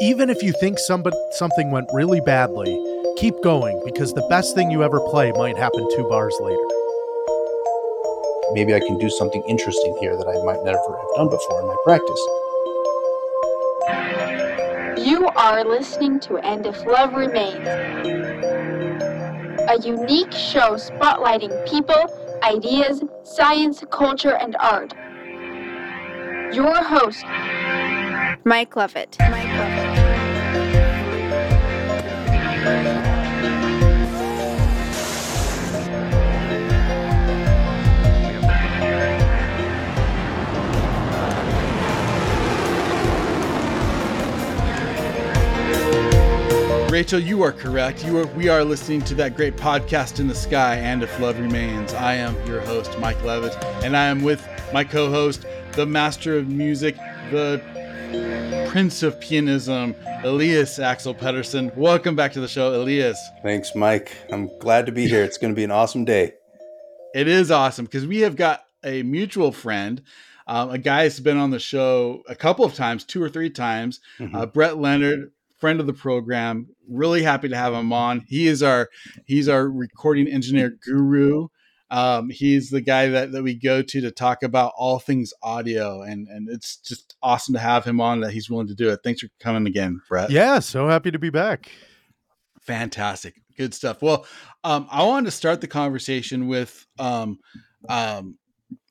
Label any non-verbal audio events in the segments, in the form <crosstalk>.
Even if you think somebody, something went really badly, keep going because the best thing you ever play might happen two bars later. Maybe I can do something interesting here that I might never have done before in my practice. You are listening to And If Love Remains, a unique show spotlighting people, ideas, science, culture, and art. Your host, Mike Lovett. Mike Lovett. Rachel, you are correct. You are. We are listening to that great podcast in the sky, and if love remains. I am your host, Mike Levitt, and I am with my co-host, the master of music, the prince of pianism, Elias Axel Pettersson. Welcome back to the show, Elias. Thanks, Mike. I'm glad to be here. It's going to be an awesome day. It is awesome because we have got a mutual friend. Um, a guy has been on the show a couple of times, two or three times. Mhm. Uh, Brett Leonard, friend of the program. Really happy to have him on. He is our he's our recording engineer guru. Um, he's the guy that, that we go to to talk about all things audio, and and it's just awesome to have him on. That he's willing to do it. Thanks for coming again, Brett. Yeah, so happy to be back. Fantastic. Good stuff. Well, um, I wanted to start the conversation with um, um,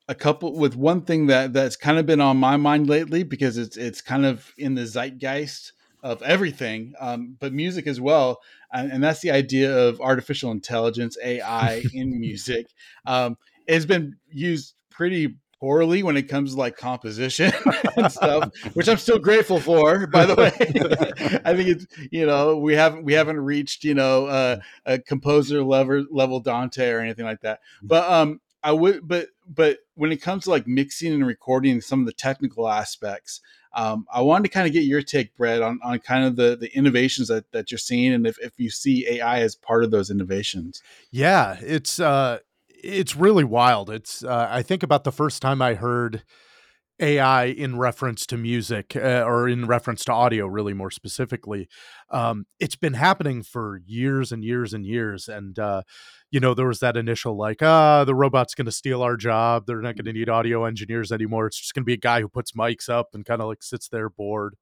a couple with one thing that that's kind of been on my mind lately because it's it's kind of in the zeitgeist of everything, um, but music as well, and, and that's the idea of artificial intelligence (AI) <laughs> in music. Um, it's been used pretty poorly when it comes to like composition <laughs> and stuff, which I'm still grateful for. By the way, <laughs> I think it's you know we haven't we haven't reached you know uh, a composer level level Dante or anything like that. But um, I would but but when it comes to like mixing and recording some of the technical aspects. Um, I wanted to kind of get your take, Brett, on, on kind of the, the innovations that, that you're seeing and if, if you see AI as part of those innovations. Yeah, it's uh it's really wild. It's uh, I think about the first time I heard AI in reference to music uh, or in reference to audio, really more specifically. Um, it's been happening for years and years and years. And, uh, you know, there was that initial like, ah, the robot's going to steal our job. They're not going to need audio engineers anymore. It's just going to be a guy who puts mics up and kind of like sits there bored.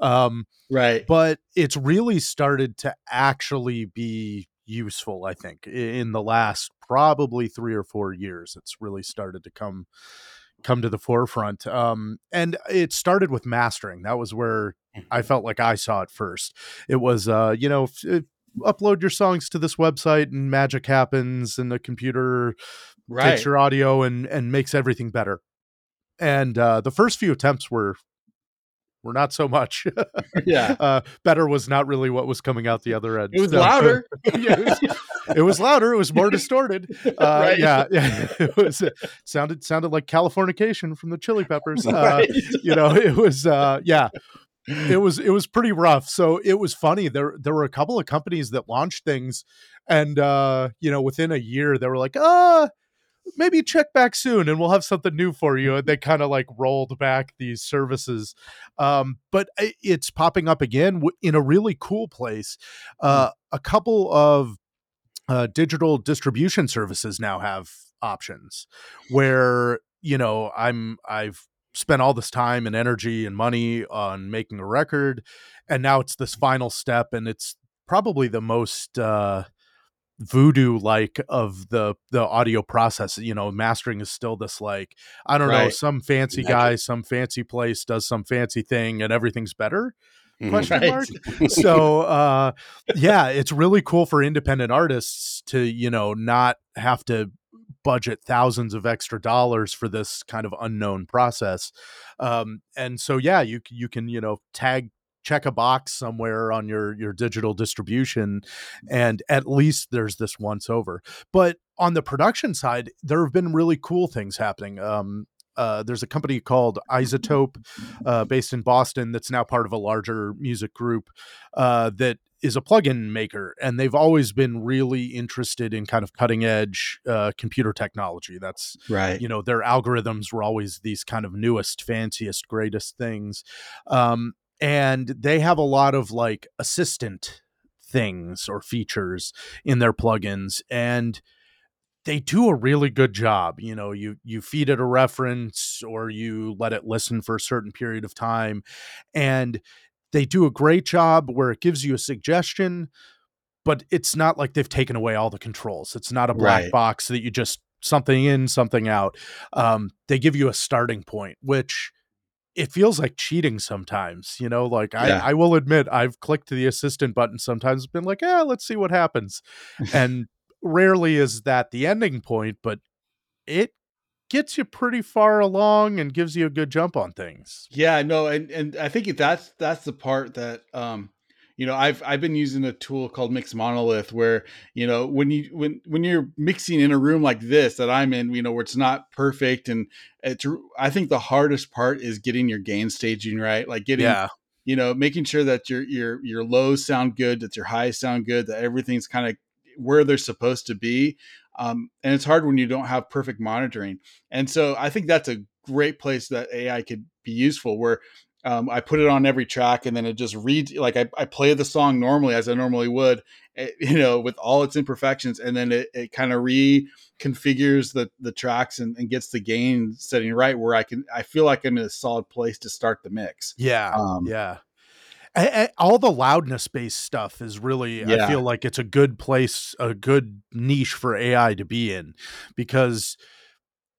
Um, Right. but it's really started to actually be useful i think in the last probably three or four years it's really started to come come to the forefront um and it started with mastering that was where i felt like i saw it first it was uh you know f- f- upload your songs to this website and magic happens and the computer right. takes your audio and and makes everything better and uh the first few attempts were were not so much yeah. <laughs> uh, better was not really what was coming out the other end. It was So- louder. <laughs> yeah, it was, <laughs> it was louder. It was more distorted. <laughs> Uh, Right. Yeah, yeah. <laughs> It was it sounded sounded like Californication from the Chili Peppers. <laughs> Uh, Right. You know, it was uh, yeah. It was it was pretty rough. So it was funny. There there were a couple of companies that launched things, and uh, you know, within a year they were like, ah. Maybe check back soon and we'll have something new for you. And they kind of like rolled back these services. Um, but it's popping up again in a really cool place. Uh, a couple of uh, digital distribution services now have options where you know i'm i've spent all this time and energy and money on making a record and now it's this final step and it's probably the most uh voodoo like of the the audio process you know mastering is still this like i don't know some fancy Magic. guy some fancy place does some fancy thing and everything's better. Question Right. mark? <laughs> So uh yeah it's really cool for independent artists to you know not have to budget thousands of extra dollars for this kind of unknown process. Um and so yeah you you can you know tag check a box somewhere on your your digital distribution and at least there's this once over. But on the production side there have been really cool things happening. Um uh, there's a company called iZotope, uh, based in Boston, that's now part of a larger music group uh, that is a plugin maker, and they've always been really interested in kind of cutting edge uh, computer technology. That's Right. you know their algorithms were always these kind of newest, fanciest, greatest things. Um, and they have a lot of like assistant things or features in their plugins and they do a really good job you know you you feed it a reference or you let it listen for a certain period of time and they do a great job where it gives you a suggestion but it's not like they've taken away all the controls it's not a black Right. box that you just something in something out um, they give you a starting point which it feels like cheating sometimes you know like Yeah. I, I will admit i've clicked the assistant button sometimes been like yeah let's see what happens and rarely is that the ending point but it gets you pretty far along and gives you a good jump on things. Yeah, no, and and I think that's that's the part that um you know I've I've been using a tool called Mix Monolith where you know when you when when you're mixing in a room like this that I'm in, you know where it's not perfect and it's I think the hardest part is getting your gain staging right, like getting yeah. you know making sure that your your your lows sound good, that your highs sound good, that everything's kind of where they're supposed to be. Um, and it's hard when you don't have perfect monitoring. And so I think that's a great place that AI could be useful where um, I put it on every track and then it just reads like I, I play the song normally as I normally would, eh, <laughs> you know, with all its imperfections. And then it, it kind of reconfigures the, the tracks and, and gets the gain setting right where I can, I feel like I'm in a solid place to start the mix. yeah Um, yeah A- a- all the loudness based stuff is really i feel like it's a good place a good niche for ai to be in because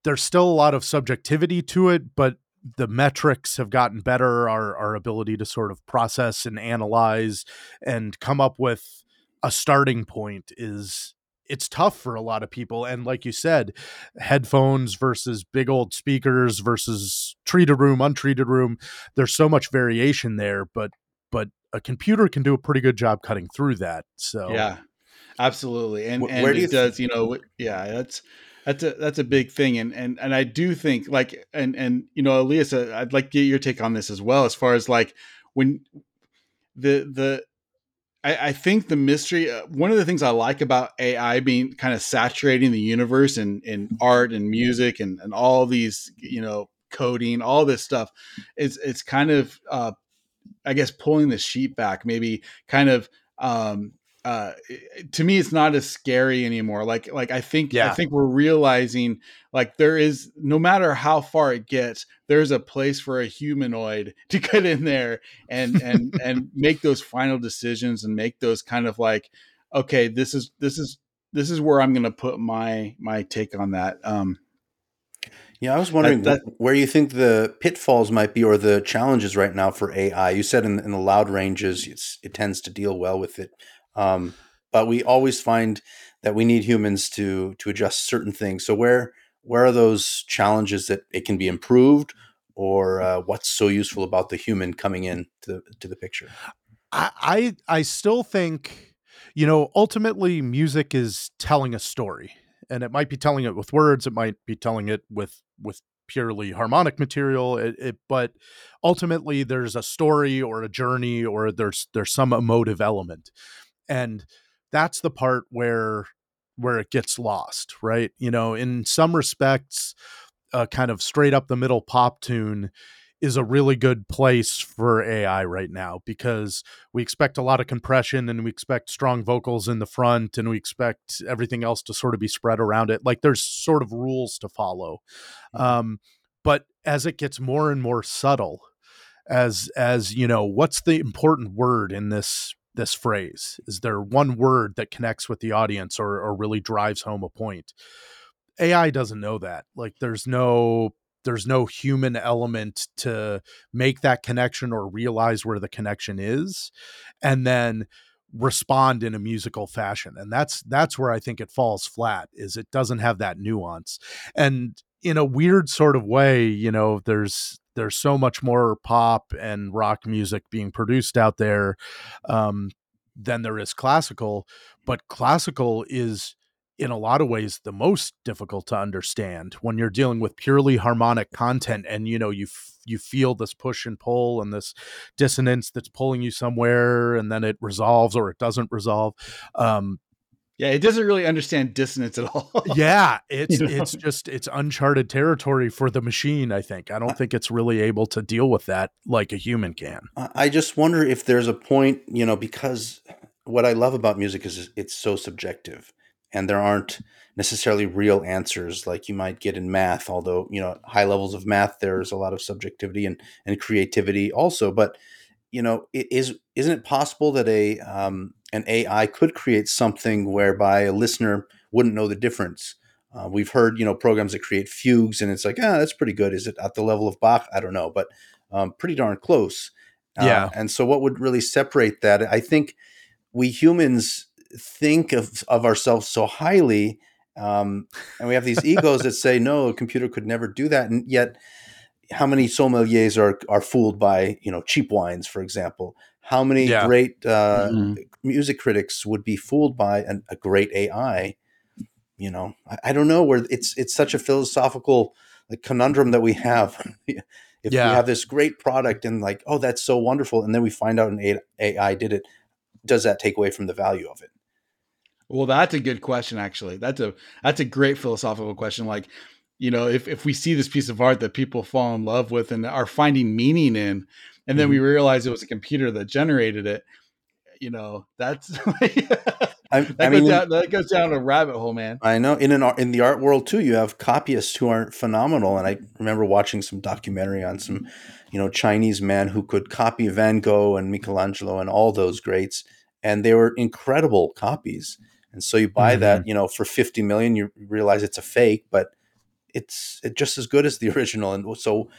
there's still a lot of subjectivity to it but the metrics have gotten better our our ability to sort of process and analyze and come up with a starting point is it's tough for a lot of people. And like you said headphones versus big old speakers versus treated room untreated room there's so much variation there but but a computer can do a pretty good job cutting through that so Yeah, absolutely. And, Wh- and where do it you does, you know, yeah, that's, that's a, that's a big thing. And, and, and I do think like, and, and, you know, Elias, I'd like to get your take on this as well, as far as like when the, the, I, I think the mystery, uh, one of the things I like about AI being kind of saturating the universe and in art and music and, and all these, you know, coding, all this stuff is it's kind of, uh, I guess pulling the sheet back, maybe kind of um uh to me it's not as scary anymore. Like like i think i think we're realizing like there is no matter how far it gets there's a place for a humanoid <laughs> to get in there and and and <laughs> make those final decisions and make those kind of like okay this is this is this is where i'm going to put my my take on that. Um Yeah, I was wondering that- wh- where you think the pitfalls might be or the challenges right now for AI. You said in, in the loud ranges, it's, it tends to deal well with it, um, but we always find that we need humans to to adjust certain things. So where where are those challenges that it can be improved, or uh, what's so useful about the human coming in to to the picture? I, I I still think, you know, ultimately music is telling a story. And it might be telling it with words, it might be telling it with with purely harmonic material. It, it but ultimately there's a story or a journey or there's there's some emotive element. And that's the part where where it gets lost, right? You know, in some respects, a kind of straight up the middle pop tune is a really good place for AI right now because we expect a lot of compression and we expect strong vocals in the front and we expect everything else to sort of be spread around it. Like there's sort of rules to follow. Um, but as it gets more and more subtle, as as you know, what's the important word in this this phrase? Is there one word that connects with the audience or or really drives home a point? AI doesn't know that. Like there's no there's no human element to make that connection or realize where the connection is and then respond in a musical fashion and that's that's where i think it falls flat is it doesn't have that nuance and in a weird sort of way you know there's there's so much more pop and rock music being produced out there um, than there is classical but classical is in a lot of ways the most difficult to understand when you're dealing with purely harmonic content and you know you f- you feel this push and pull and this dissonance that's pulling you somewhere and then it resolves or it doesn't resolve um Yeah, it doesn't really understand dissonance at <laughs> all. yeah, <laughs> it's You know? it's just it's uncharted territory for the machine. I think I don't think it's really able to deal with that like a human can. I I just wonder if there's a point, you know, because what I love about music is it's so subjective and there aren't necessarily real answers like you might get in math, although, you know, high levels of math, there's a lot of subjectivity and, and creativity also. But, you know, it is, isn't it possible that a, um, an AI could create something whereby a listener wouldn't know the difference? Uh, we've heard, you know, programs that create fugues and it's like, ah, that's pretty good. Is it at the level of Bach? I don't know, but um, pretty darn close. Uh, Yeah. and so, what would really separate that? I think we humans think of, of ourselves so highly, um, and we have these egos that say, no, a computer could never do that. And yet, how many sommeliers are, are fooled by, you know, cheap wines, for example? How many Yeah. great uh, Mhm. music critics would be fooled by an, a great AI? You know, I, I don't know where it's it's such a philosophical like conundrum that we have. <laughs> if Yeah. we have this great product and like, oh, that's so wonderful, and then we find out an AI did it, does that take away from the value of it? Well, that's a good question. Actually, that's a that's a great philosophical question. Like, you know, if if we see this piece of art that people fall in love with and are finding meaning in, and then we Mm-hmm. realize it was a computer that generated it, you know, that's <laughs> that I, goes mean, down that goes down a rabbit hole, man. I know in an in the art world too, you have copyists who are phenomenal. And I remember watching some documentary on some, you know, Chinese man who could copy Van Gogh and Michelangelo and all those greats, and they were incredible copies. And so you buy that, you know, for fifty million, you realize it's a fake, but it's it just as good as the <laughs> original, and so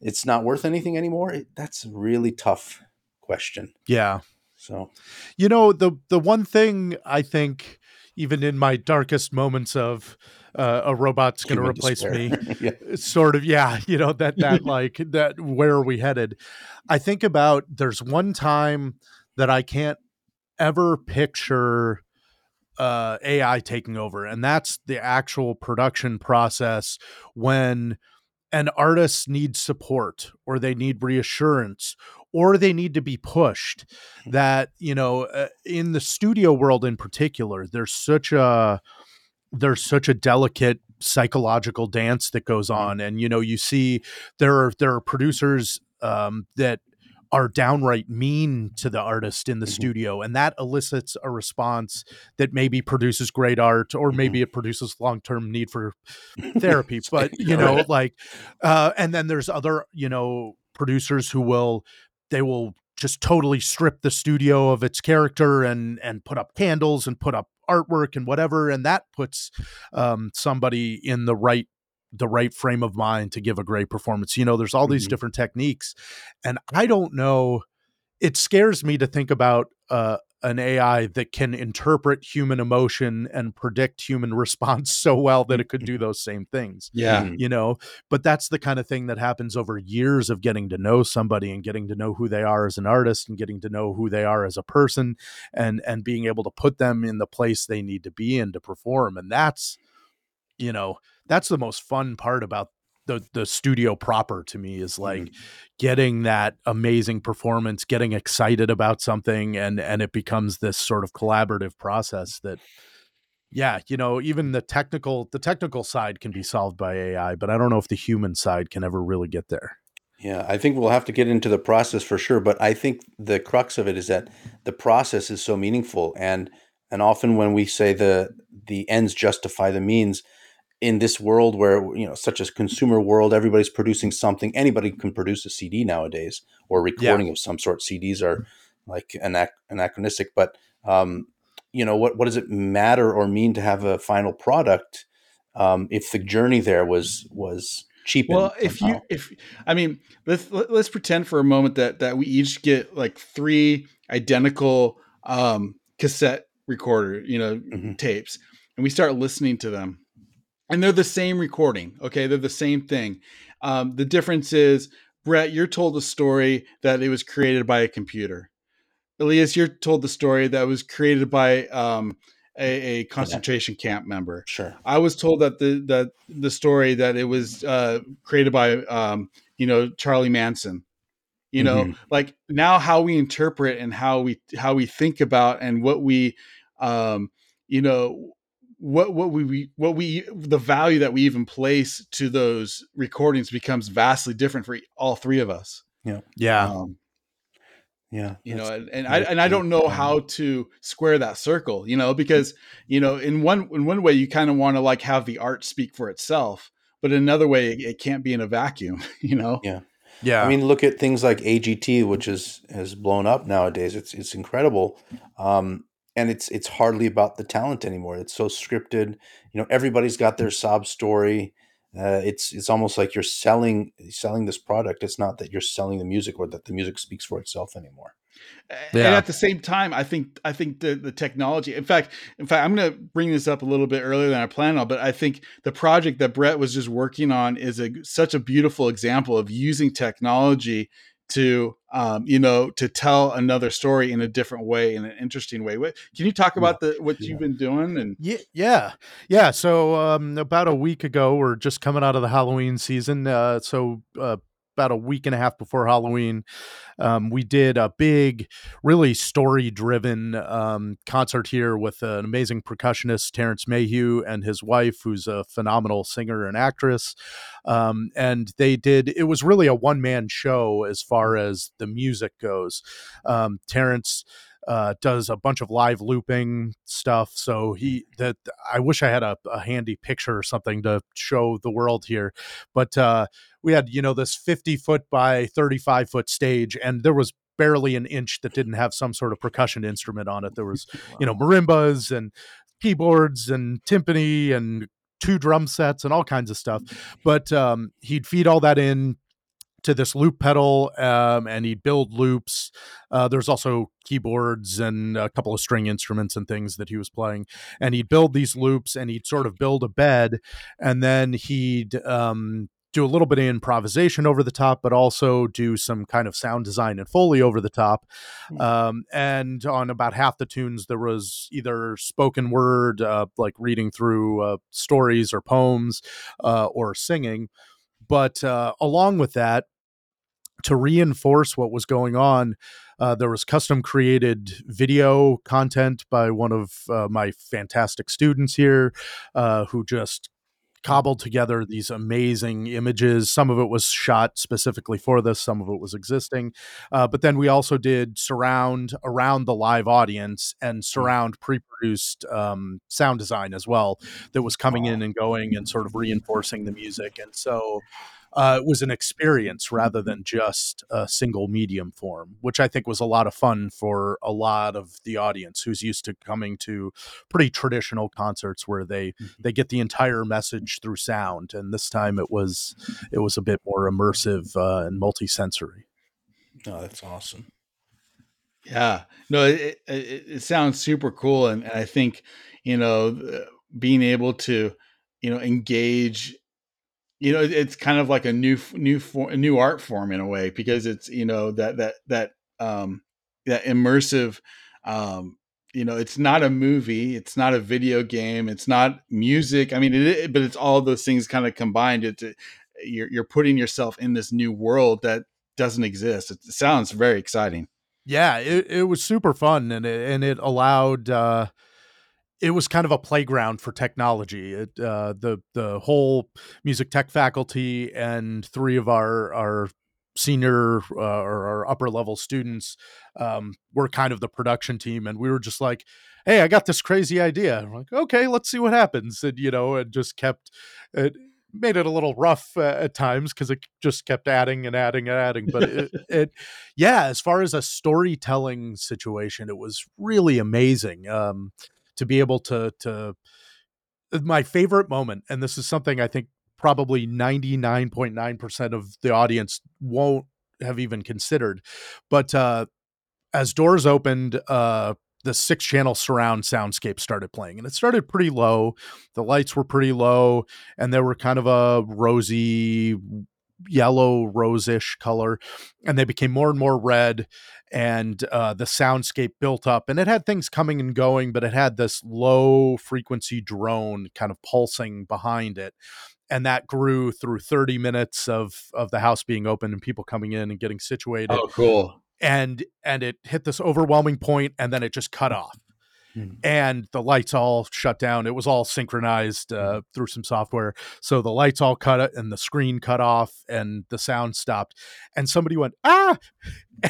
it's not worth anything anymore. It, that's a really tough question. Yeah. So You know, the the one thing I think even in my darkest moments of uh, a robot's going to replace despair. me, <laughs> yeah. sort of yeah you know that that <laughs> like that where are we headed i think about there's one time that i can't ever picture uh ai taking over and that's the actual production process when an artist needs support or they need reassurance or they need to be pushed that you know uh, in the studio world in particular there's such a there's such a delicate psychological dance that goes on and you know you see there are there are producers um, that are downright mean to the artist in the Mhm. studio and that elicits a response that maybe produces great art or maybe it produces long-term need for <laughs> therapy but you know like uh and then there's other you know producers who will they will just totally strip the studio of its character and and put up candles and put up artwork and whatever and that puts um somebody in the right the right frame of mind to give a great performance you know there's all these Mhm. different techniques and i don't know it scares me to think about uh an AI that can interpret human emotion and predict human <laughs> response so well that it could do those same things Yeah. Mhm. you know but that's the kind of thing that happens over years of getting to know somebody and getting to know who they are as an artist and getting to know who they are as a person and and being able to put them in the place they need to be in to perform and that's you know that's the most fun part about the the studio proper to me is like mm-hmm. getting that amazing performance getting excited about something and and it becomes this sort of collaborative process that yeah you know even the technical the technical side can be solved by ai but i don't know if the human side can ever really get there. Yeah, I think we'll have to get into the process for sure, but I think the crux of it is that the process is so meaningful and and often when we say the the ends justify the means in this world where you know such a consumer world everybody's producing something anybody can produce a CD nowadays or recording of some sort CDs are like anac- anachronistic but um you know what what does it matter or mean to have a final product um if the journey there was was cheapened Well, if somehow? you if I mean, let's let- let's pretend for a moment that that we each get like three identical um cassette recorder, you know, Mhm. tapes, and we start listening to them. And they're the same recording, okay? They're the same thing. Um, the difference is, Brett, you're told a story that it was created by a computer. Elias, you're told the story that was created by um, a, a concentration camp member. sure I was told that the that the story that it was uh, created by um, you know Charlie Manson. You know, Mhm. like now how we interpret and how we how we think about and what we um, you know what what we what we the value that we even place to those recordings becomes vastly different for all three of us. Yeah, yeah, um, yeah. You know, and, and I and I don't know how to square that circle. You know, because you know, in one in one way, you kind of want to like have the art speak for itself, but in another way, it, it can't be in a vacuum. <laughs> You know. Yeah. yeah. I mean, look at things like AGT, which is has blown up nowadays. It's it's incredible, um, and it's it's hardly about the talent anymore. It's so scripted. You know, everybody's got their sob story. Uh, it's it's almost like you're selling selling this product. It's not that you're selling the music or that the music speaks for itself anymore. Yeah. And at the same time, I think I think the the technology. In fact, in fact, I'm going to bring this up a little bit earlier than I planned on. But I think the project that Brett was just working on is a such a beautiful example of using technology to um, you know to tell another story in a different way in an interesting way what, can you talk about the what yeah. you've been doing and yeah yeah yeah so um, about a week ago we're just coming out of the halloween season uh, so uh, about a week and a half before Halloween, um, we did a big, really story driven um, concert here with an amazing percussionist, Terrence Mayhew, and his wife, who's a phenomenal singer and actress. Um, and they did, it was really a one man show as far as the music goes. Um, Terrence, uh, does a bunch of live looping stuff. So he that I wish I had a, a handy picture or something to show the world here, but uh, we had you know this 50 foot by 35 foot stage, and there was barely an inch that didn't have some sort of percussion instrument on it. There was wow. <laughs> you know marimbas and keyboards and timpani and two drum sets and all kinds of stuff. But um, he'd feed all that in to this loop pedal um, and he'd build loops. Uh, there's also keyboards and a couple of string instruments and things that he was playing. And he'd build these loops and he'd sort of build a bed and then he'd um, do a little bit of improvisation over the top, but also do some kind of sound design and Foley over the top. Hmm. Um, and on about half the tunes, there was either spoken word, uh, like reading through uh, stories or poems, uh, or singing. But uh, along with that, to reinforce what was going on, uh, there was custom created video content by one of uh, my fantastic students here uh, who just cobbled together these amazing images. Some of it was shot specifically for this, some of it was existing. Uh, but then we also did surround around the live audience and mm. surround pre produced um, sound design as well that was coming in and going and sort of reinforcing the music. And so uh, it was an experience rather than just a single medium form, which I think was a lot of fun for a lot of the audience who's used to coming to pretty traditional concerts where they mm-hmm. they get the entire message through sound, and this time it was it was a bit more immersive uh, and multisensory. Oh, that's awesome. Yeah, no, it, it, it sounds super cool, and, and I think you know being able to you know engage you know it's kind of like a new new a new art form in a way because it's you know that that that um that immersive um you know it's not a movie it's not a video game it's not music i mean it, but it's all those things kind of combined it you're you're putting yourself in this new world that doesn't exist. It sounds very exciting. Yeah it, it was super fun and it, and it allowed uh it was kind of a playground for technology. It, uh, the the whole music tech faculty and three of our our senior uh, or our upper level students um, were kind of the production team, and we were just like, "Hey, I got this crazy idea." Like, "Okay, let's see what happens," and you know, it just kept it made it a little rough uh, at times because it just kept adding and adding and adding. But it, <laughs> it, yeah, as far as a storytelling situation, it was really amazing. Um, to be able to to uh, my favorite moment and this is something i think probably 99.9% of the audience won't have even considered but uh as doors opened uh the six channel surround soundscape started playing and it started pretty low the lights were pretty low and there were kind of a rosy yellow rosish color and they became more and more red and uh, the soundscape built up and it had things coming and going but it had this low frequency drone kind of pulsing behind it and that grew through 30 minutes of of the house being open and people coming in and getting situated oh cool. and and it hit this overwhelming point and then it just cut off Mhm. and the lights all shut down. It was all synchronized uh, through some software. So the lights all cut it and the screen cut off and the sound stopped. And somebody went, ah. <laughs>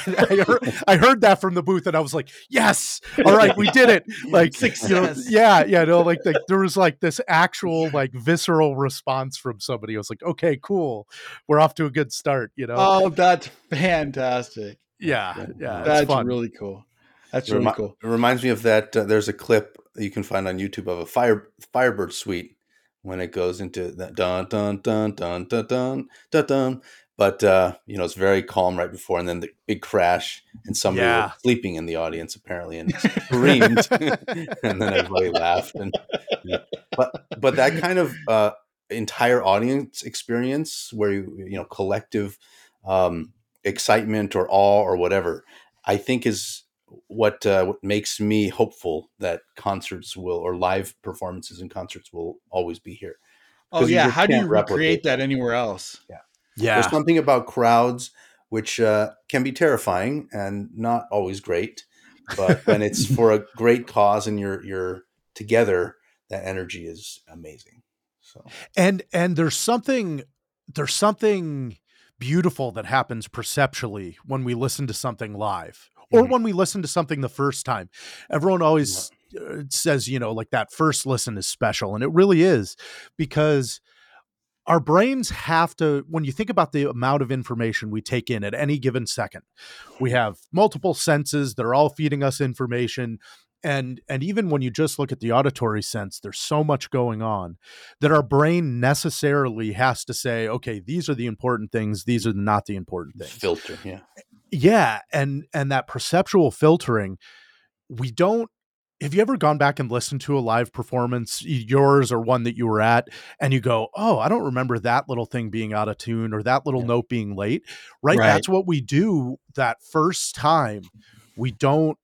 And I heard, <laughs> I heard that from the booth and I was like, yes, all right, we did it. <laughs> Like, you know, yeah, yeah, no, like, like there was like this actual like visceral response from somebody. I was like, okay, cool. We're off to a good start, you know? Oh, that's fantastic. yeah, yeah, That's really cool. That's really Remi- cool. It reminds me of that. Uh, there's a clip you can find on YouTube of a fire Firebird suite when it goes into that dun dun dun dun dun dun dun. dun. But uh, you know, it's very calm right before, and then the big crash, and somebody yeah. was sleeping in the audience apparently and <laughs> screamed, <laughs> and then everybody laughed. And you know. but but that kind of uh, entire audience experience, where you you know collective um, excitement or awe or whatever, I think is what uh, what makes me hopeful that concerts will or live performances and concerts will always be here. Oh yeah, how do you replicate recreate that anywhere else? Yeah, yeah. There's something about crowds which uh, can be terrifying and not always great, but when it's <laughs> for a great cause and you're you're together, that energy is amazing. So and and there's something there's something beautiful that happens perceptually when we listen to something live or Mhm. when we listen to something the first time everyone always uh, says you know like that first listen is special and it really is because our brains have to when you think about the amount of information we take in at any given second we have multiple senses they're all feeding us information and and even when you just look at the auditory sense there's so much going on that our brain necessarily has to say okay these are the important things these are not the important things filter, yeah. Yeah and and that perceptual filtering we don't have you ever gone back and listened to a live performance yours or one that you were at and you go oh i don't remember that little thing being out of tune or that little Yeah. note being late right? Right. that's what we do that first time we don't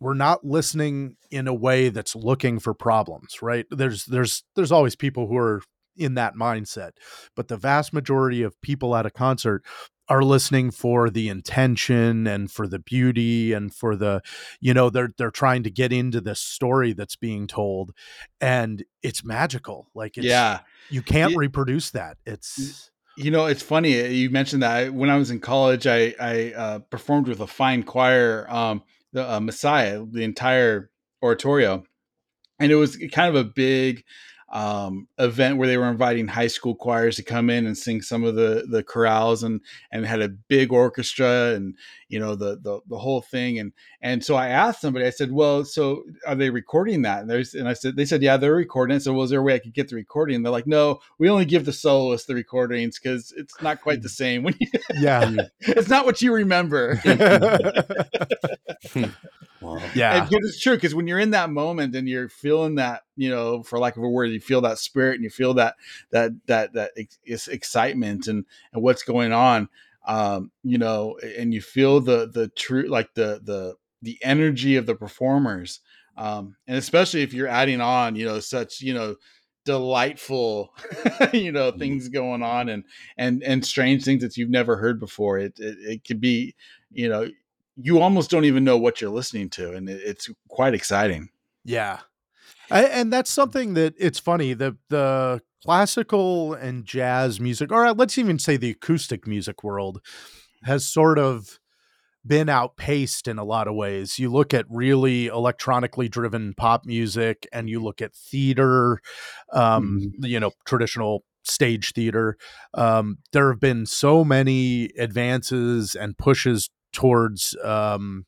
we're not listening in a way that's looking for problems right there's there's there's always people who are in that mindset but the vast majority of people at a concert are listening for the intention and for the beauty and for the you know they're they're trying to get into this story that's being told and it's magical like it's yeah. you can't Ye- reproduce that it's You know, it's funny uh, you mentioned that. When I was in college, I I uh, performed with a fine choir, um, the uh, Messiah, the entire oratorio, and it was kind of a big um, event where they were inviting high school choirs to come in and sing some of the the chorales and and had a big orchestra and you know the the, the whole thing and and so I asked somebody I said well so are they recording that? And there's and I said they said yeah they're recording it. So was there a way I could get the recording? And they're like no we only give the soloists the recordings because it's not quite the mm. same when you, <laughs> yeah. it's not what you remember. <laughs> Wow. yeah. And because it's true because when you're in that moment and you're feeling that you know for lack of a word you feel that spirit and you feel that that that that ex- excitement and and what's going on um you know and you feel the the true like the the the energy of the performers um and especially if you're adding on you know such you know delightful <laughs> you know Mhm. things going on and and and strange things that you've never heard before it it, it could be you know you almost don't even know what you're listening to and it, it's quite exciting Yeah. I, and that's something that it's funny the the classical and jazz music or let's even say the acoustic music world has sort of been outpaced in a lot of ways. You look at really electronically driven pop music and you look at theater um you know traditional stage theater um there have been so many advances and pushes towards um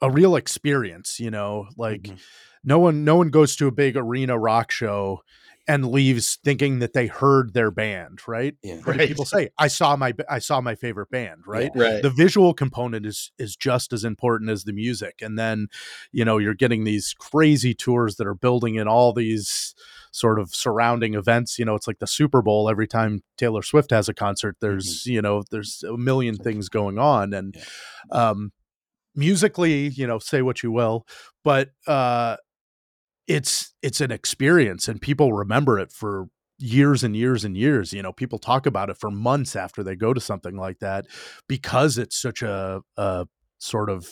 a real experience, you know, like Mhm. No one no one goes to a big arena rock show and leaves thinking that they heard their band, right? Yeah. Right. people say? I saw my I saw my favorite band, right? right The visual component is is just as important as the music. And then, you know, you're getting these crazy tours that are building in all these sort of surrounding events. You know, it's like the Super Bowl every time Taylor Swift has a concert, there's, you know, there's a million things going on. And um musically, you know, say what you will, but uh it's it's an experience and people remember it for years and years and years you know people talk about it for months after they go to something like that because it's such a, a sort of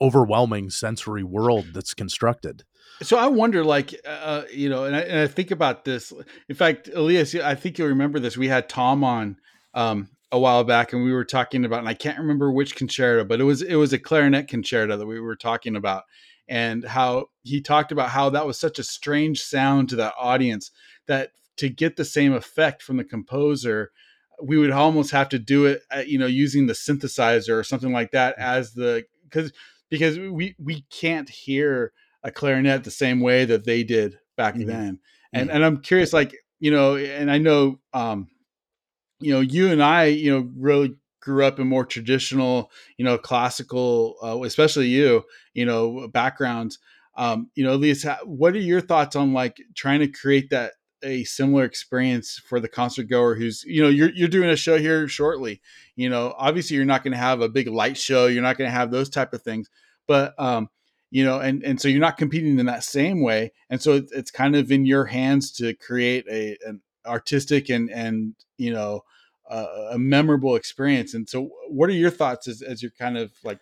overwhelming sensory world that's constructed. So I wonder, like, uh, you know, and I, and I, think about this. In fact, Elias, I think you'll remember this. We had Tom on um, a while back, and we were talking about, and I can't remember which concerto, but it was it was a clarinet concerto that we were talking about, and how he talked about how that was such a strange sound to that audience that to get the same effect from the composer, we would almost have to do it, you know, using the synthesizer or something like that as the because because we we can't hear a clarinet the same way that they did back mm-hmm. then. And mm-hmm. and I'm curious, like you know, and I know, um, you know, you and I, you know, really grew up in more traditional, you know, classical, uh, especially you, you know, backgrounds. Um, you know, Lisa, what are your thoughts on like trying to create that a similar experience for the concert goer who's you know you're you're doing a show here shortly you know obviously you're not going to have a big light show you're not going to have those type of things but um you know and and so you're not competing in that same way and so it's, it's kind of in your hands to create a an artistic and and you know a memorable experience and so what are your thoughts as, as you're kind of like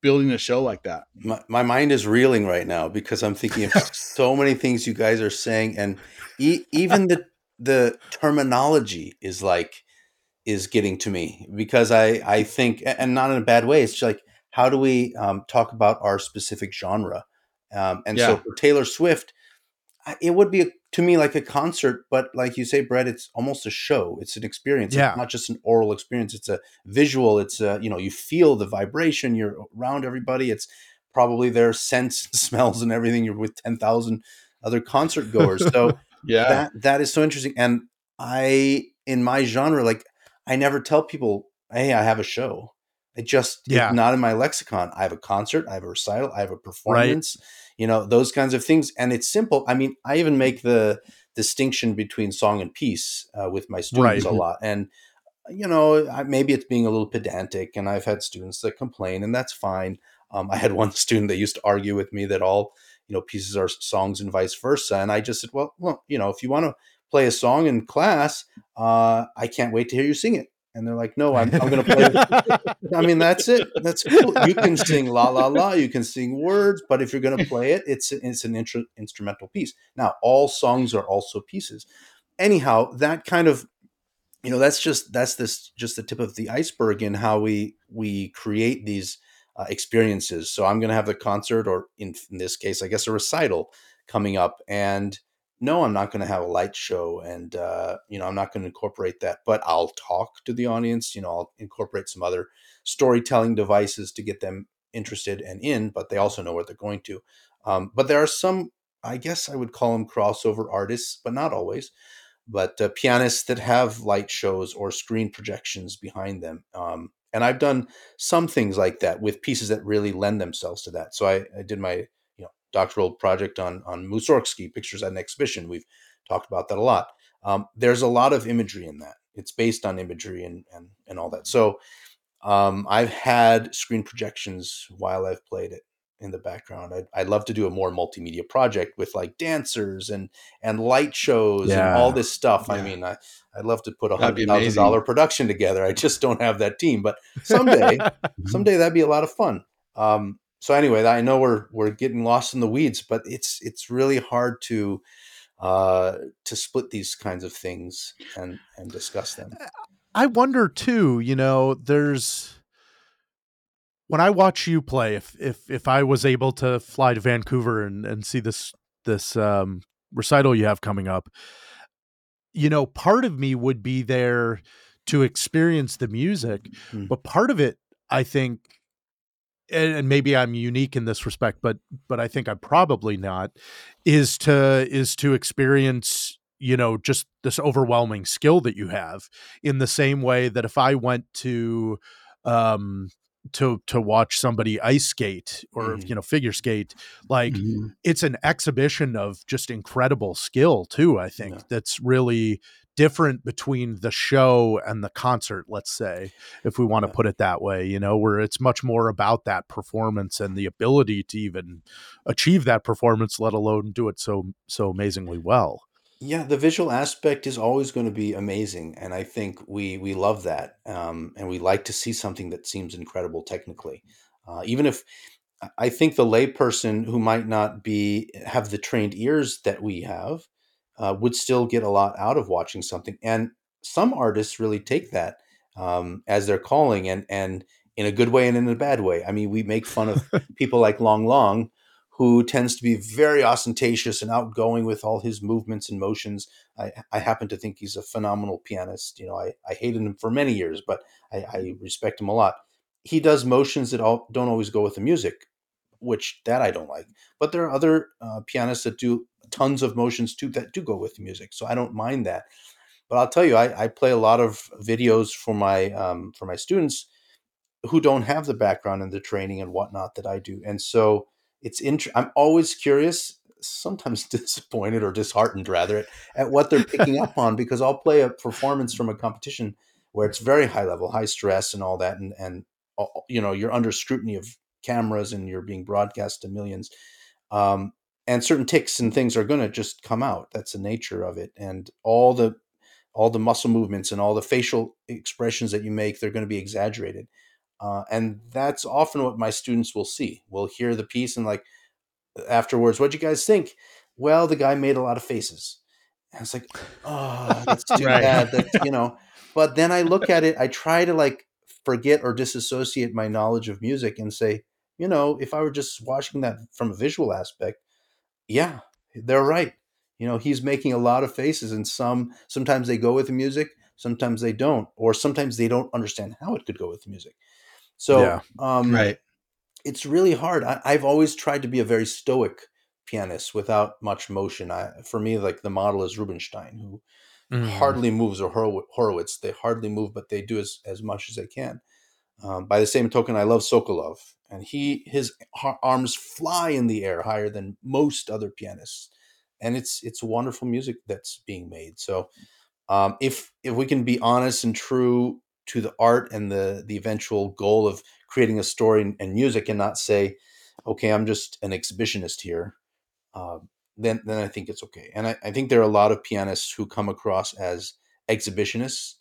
building a show like that my, my mind is reeling right now because i'm thinking of <laughs> so many things you guys are saying and e- even the the terminology is like is getting to me because i i think and not in a bad way it's like how do we um, talk about our specific genre? Um, and yeah. so for Taylor Swift, it would be a, to me like a concert, but like you say, Brett, it's almost a show. It's an experience. Yeah. It's not just an oral experience. It's a visual. It's a, you know, you feel the vibration. You're around everybody. It's probably their sense, <laughs> smells, and everything. You're with ten thousand other concert goers. So <laughs> yeah, that that is so interesting. And I, in my genre, like I never tell people, "Hey, I have a show." It just yeah. not in my lexicon. I have a concert, I have a recital, I have a performance, right. You know, those kinds of things. And it's simple. I mean, I even make the distinction between song and piece uh, with my students right. a lot. And you know, maybe it's being a little pedantic, and I've had students that complain, and that's fine. Um, I had <laughs> one student that used to argue with me that all you know pieces are songs and vice versa, and I just said, well, well, you know, if you want to play a song in class, uh, I can't wait to hear you sing it and they're like, "No, I'm, I'm going to play." <laughs> I mean, that's it. That's cool. You can sing la la la. You can sing words, but if you're going to play it, it's it's an intro, instrumental piece. Now, all songs are also pieces. Anyhow, that kind of, you know, that's just that's this just the tip of the iceberg in how we we create these uh, experiences. So I'm going to have the concert, or in, in this case, I guess a recital coming up, and no, I'm not going to have a light show, and uh, you know, I'm not going to incorporate that. But I'll talk to the audience. You know, I'll incorporate some other storytelling devices to get them interested and in. But they also know what they're going to. Um, but there are some, I guess, I would call them crossover artists, but not always. But uh, pianists that have light shows or screen projections behind them. Um, and I've done some things like that with pieces that really lend themselves to that. So I, I did my doctoral project on on Mussorgsky pictures at an exhibition. We've talked about that a lot. Um, there's a lot of imagery in that. It's based on imagery and and and all that. So um, I've had screen projections while I've played it in the background. I'd, I'd love to do a more multimedia project with like dancers and and light shows yeah. and all this stuff. Yeah. I mean, I, I'd love to put a hundred thousand dollar production together. I just don't have that team, but <laughs> someday, someday that'd be a lot of fun. Um, so anyway, I know we're we're getting lost in the weeds, but it's it's really hard to uh, to split these kinds of things and and discuss them. I wonder too. You know, there's when I watch you play. If if if I was able to fly to Vancouver and and see this this um, recital you have coming up, you know, part of me would be there to experience the music, mm-hmm. but part of it, I think and maybe I'm unique in this respect, but but I think I'm probably not, is to is to experience you know just this overwhelming skill that you have in the same way that if I went to um to to watch somebody ice skate or mm. you know figure skate like mm. it's an exhibition of just incredible skill too i think yeah. that's really different between the show and the concert let's say if we want to put it that way you know where it's much more about that performance and the ability to even achieve that performance let alone do it so so amazingly well. Yeah the visual aspect is always going to be amazing and i think we we love that um, and we like to see something that seems incredible technically. Uh, even if I think the layperson who might not be have the trained ears that we have uh, would still get a lot out of watching something. And some artists really take that um, as their calling, and and in a good way and in a bad way. I mean, we make fun of <laughs> people like Lang Lang, who tends to be very ostentatious and outgoing with all his movements and motions. I, I happen to think he's a phenomenal pianist. You know, I, I hated him for many years, but I, I respect him a lot. He does motions that all, don't always go with the music, which that I don't like. But there are other uh, pianists that do tons of motions too that do go with the music, so I don't mind that. But I'll tell you, I, I play a lot of videos for my um, for my students who don't have the background and the training and whatnot that I do, and so it's int- I'm always curious, sometimes <laughs> disappointed or disheartened rather at, at what they're picking up <laughs> on because I'll play a performance from a competition where it's very high level, high stress, and all that, and and you know you're under scrutiny of cameras and you're being broadcast to millions. Um, and certain ticks and things are going to just come out. That's the nature of it, and all the all the muscle movements and all the facial expressions that you make, they're going to be exaggerated. Uh, and that's often what my students will see. We'll hear the piece and like afterwards, what'd you guys think? Well, the guy made a lot of faces. And it's like, oh, that's <laughs> too right. bad. That <laughs> you know. But then I look at it. I try to like forget or disassociate my knowledge of music and say, you know, if I were just watching that from a visual aspect, yeah, they're right. You know, he's making a lot of faces, and some sometimes they go with the music, sometimes they don't, or sometimes they don't understand how it could go with the music. So, yeah. um, right, it's really hard. I, have always tried to be a very stoic pianist without much motion. I, for me, like the model is Rubinstein, who mm. hardly moves, or Horowitz. They hardly move, but they do as, as much as they can. Um, by the same token, I love Sokolov, and he his arms fly in the air higher than most other pianists, and it's it's wonderful music that's being made. So, um, if if we can be honest and true to the art and the the eventual goal of creating a story and, music, and not say, "Okay, I'm just an exhibitionist here," uh, then then I think it's okay. And I, I think there are a lot of pianists who come across as exhibitionists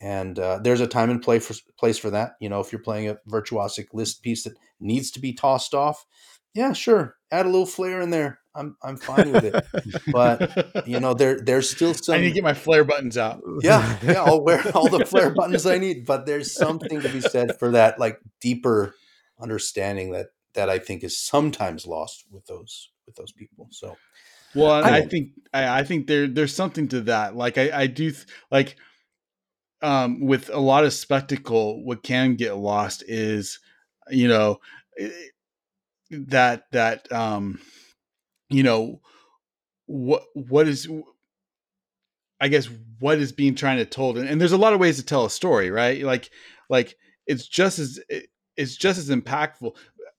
and uh, there's a time and play for, place for that. You know, if you're playing a virtuosic Liszt piece that needs to be tossed off, yeah, sure, add a little flair in there. I'm I'm fine with it. but you know, there there's still some. I need to get my flare buttons out. Yeah, yeah, I'll wear <laughs> all the flare buttons I need. But there's something to be said for that, like deeper understanding that that I think is sometimes lost with those with those people. So, well, I, I think I, I think there there's something to that. Like I I do th- like um, with a lot of spectacle, what can get lost is, you know, eh, that that um, you know, what what is, I guess, what is being trying to told, and, and there's a lot of ways to tell a story, right? Like, like it's just as it's just as impactful.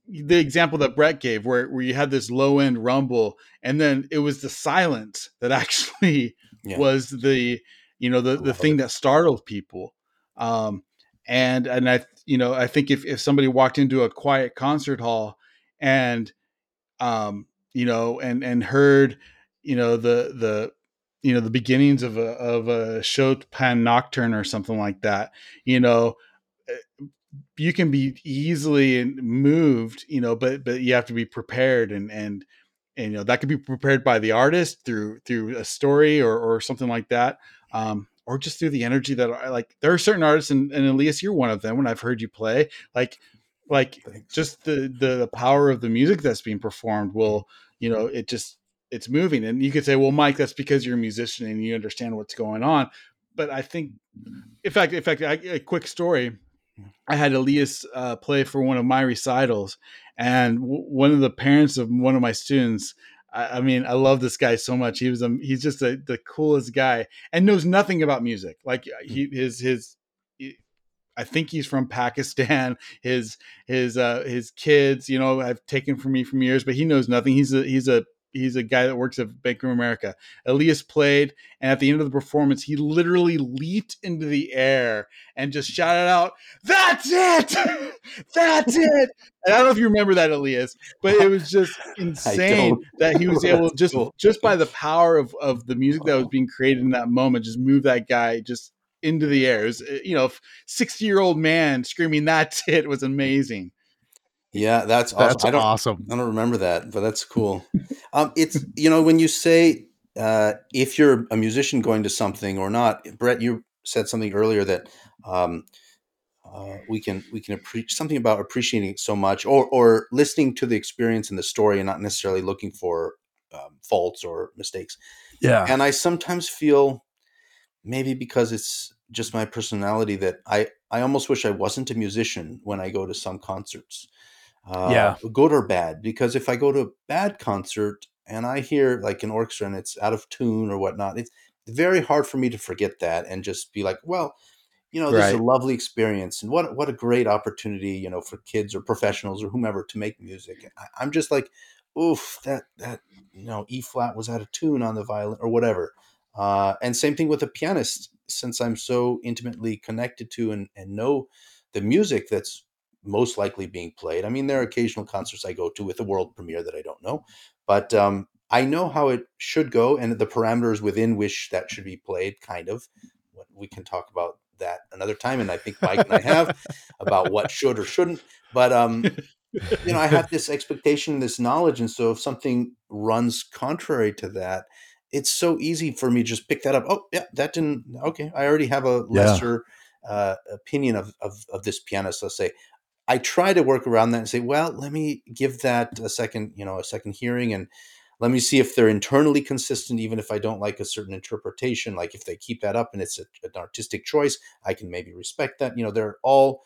The example that Brett gave, where where you had this low end rumble, and then it was the silence that <laughs> actually yeah. was the you know the the thing that startled people um, and and i you know i think if if somebody walked into a quiet concert hall and um you know and and heard you know the the you know the beginnings of a of a Chopin nocturne or something like that you know eh, you can be easily moved you know but but you have to be prepared and and and you know that could be prepared by the artist through through a story or or something like that um, or just through the energy that I like. There are certain artists, and, and Elias, you're one of them. When I've heard you play, like, like Thanks. just the, the the power of the music that's being performed will, you know, it just it's moving. And you could say, well, Mike, that's because you're a musician and you understand what's going on. But I think, in fact, in fact, I, a quick story. I had Elias uh, play for one of my recitals, and w- one of the parents of one of my students I, I, mean, I love this guy so much. He was a, he's just a, the coolest guy and knows nothing about music. Like uh, he his his I think he's from Pakistan. <laughs> His his uh his kids, you know, I've taken from me from years, but he knows nothing. He's a he's a he's a guy that works at Bank of America. Elias played, and at the end of the performance, he literally leaped into the air and just shouted out, "That's it! <laughs> That's it!" And I don't know if you remember that, Elias, but it was just <laughs> insane that he was able just <laughs> just by the power of of the music that was being created in that moment, just move that guy just into the air. It was, eh, you know, sixty year old man screaming, "That's it!" was amazing. Yeah, that's awesome. That's I don't awesome. I don't remember that, but that's cool. um, it's you know when you say uh, if you're a musician going to something or not, Brett, you said something earlier that um, uh, we can we can appreciate something about appreciating it so much, or or listening to the experience and the story, and not necessarily looking for um, faults or mistakes. Yeah. And I sometimes feel maybe because it's just my personality that I I almost wish I wasn't a musician when I go to some concerts. Uh, Yeah. good or bad. Because if I go to a bad concert and I hear like an orchestra and it's out of tune or whatnot, it's very hard for me to forget that and just be like, well, you know, this is a lovely experience and what what a great opportunity, you know, for kids or professionals or whomever to make music. I, I'm just like, oof, that that you know, E flat was out of tune on the violin or whatever. Uh, and same thing with a pianist, since I'm so intimately connected to and, and know the music that's most likely being played. I mean, there are occasional concerts I go to with a world premiere that I don't know, but um, I know how it should go and the parameters within which that should be played, kind of. We can talk about that another time, and I think Mike and I have about what should or shouldn't. But um, you know, I have this expectation, this knowledge, and so if something runs contrary to that, it's so easy for me to just pick that up. Oh, yeah, that didn't. Okay, I already have a Yeah. lesser uh, opinion of, of of this pianist. Let's say I try to work around that and say, well, let me give that a second, you know, a second hearing, and let me see if they're internally consistent, even if I don't like a certain interpretation. Like if they keep that up and it's a, an artistic choice, I can maybe respect that. You know, there are all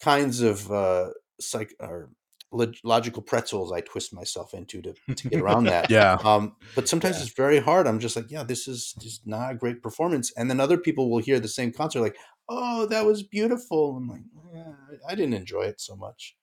kinds of uh, psych or log- logical pretzels I twist myself into to, to get around that. <laughs> Yeah. Um, but sometimes Yeah. it's very hard. I'm just like, yeah, this is just not a great performance. And then other people will hear the same concert, like, oh, that was beautiful. I'm like, yeah, I didn't enjoy it so much.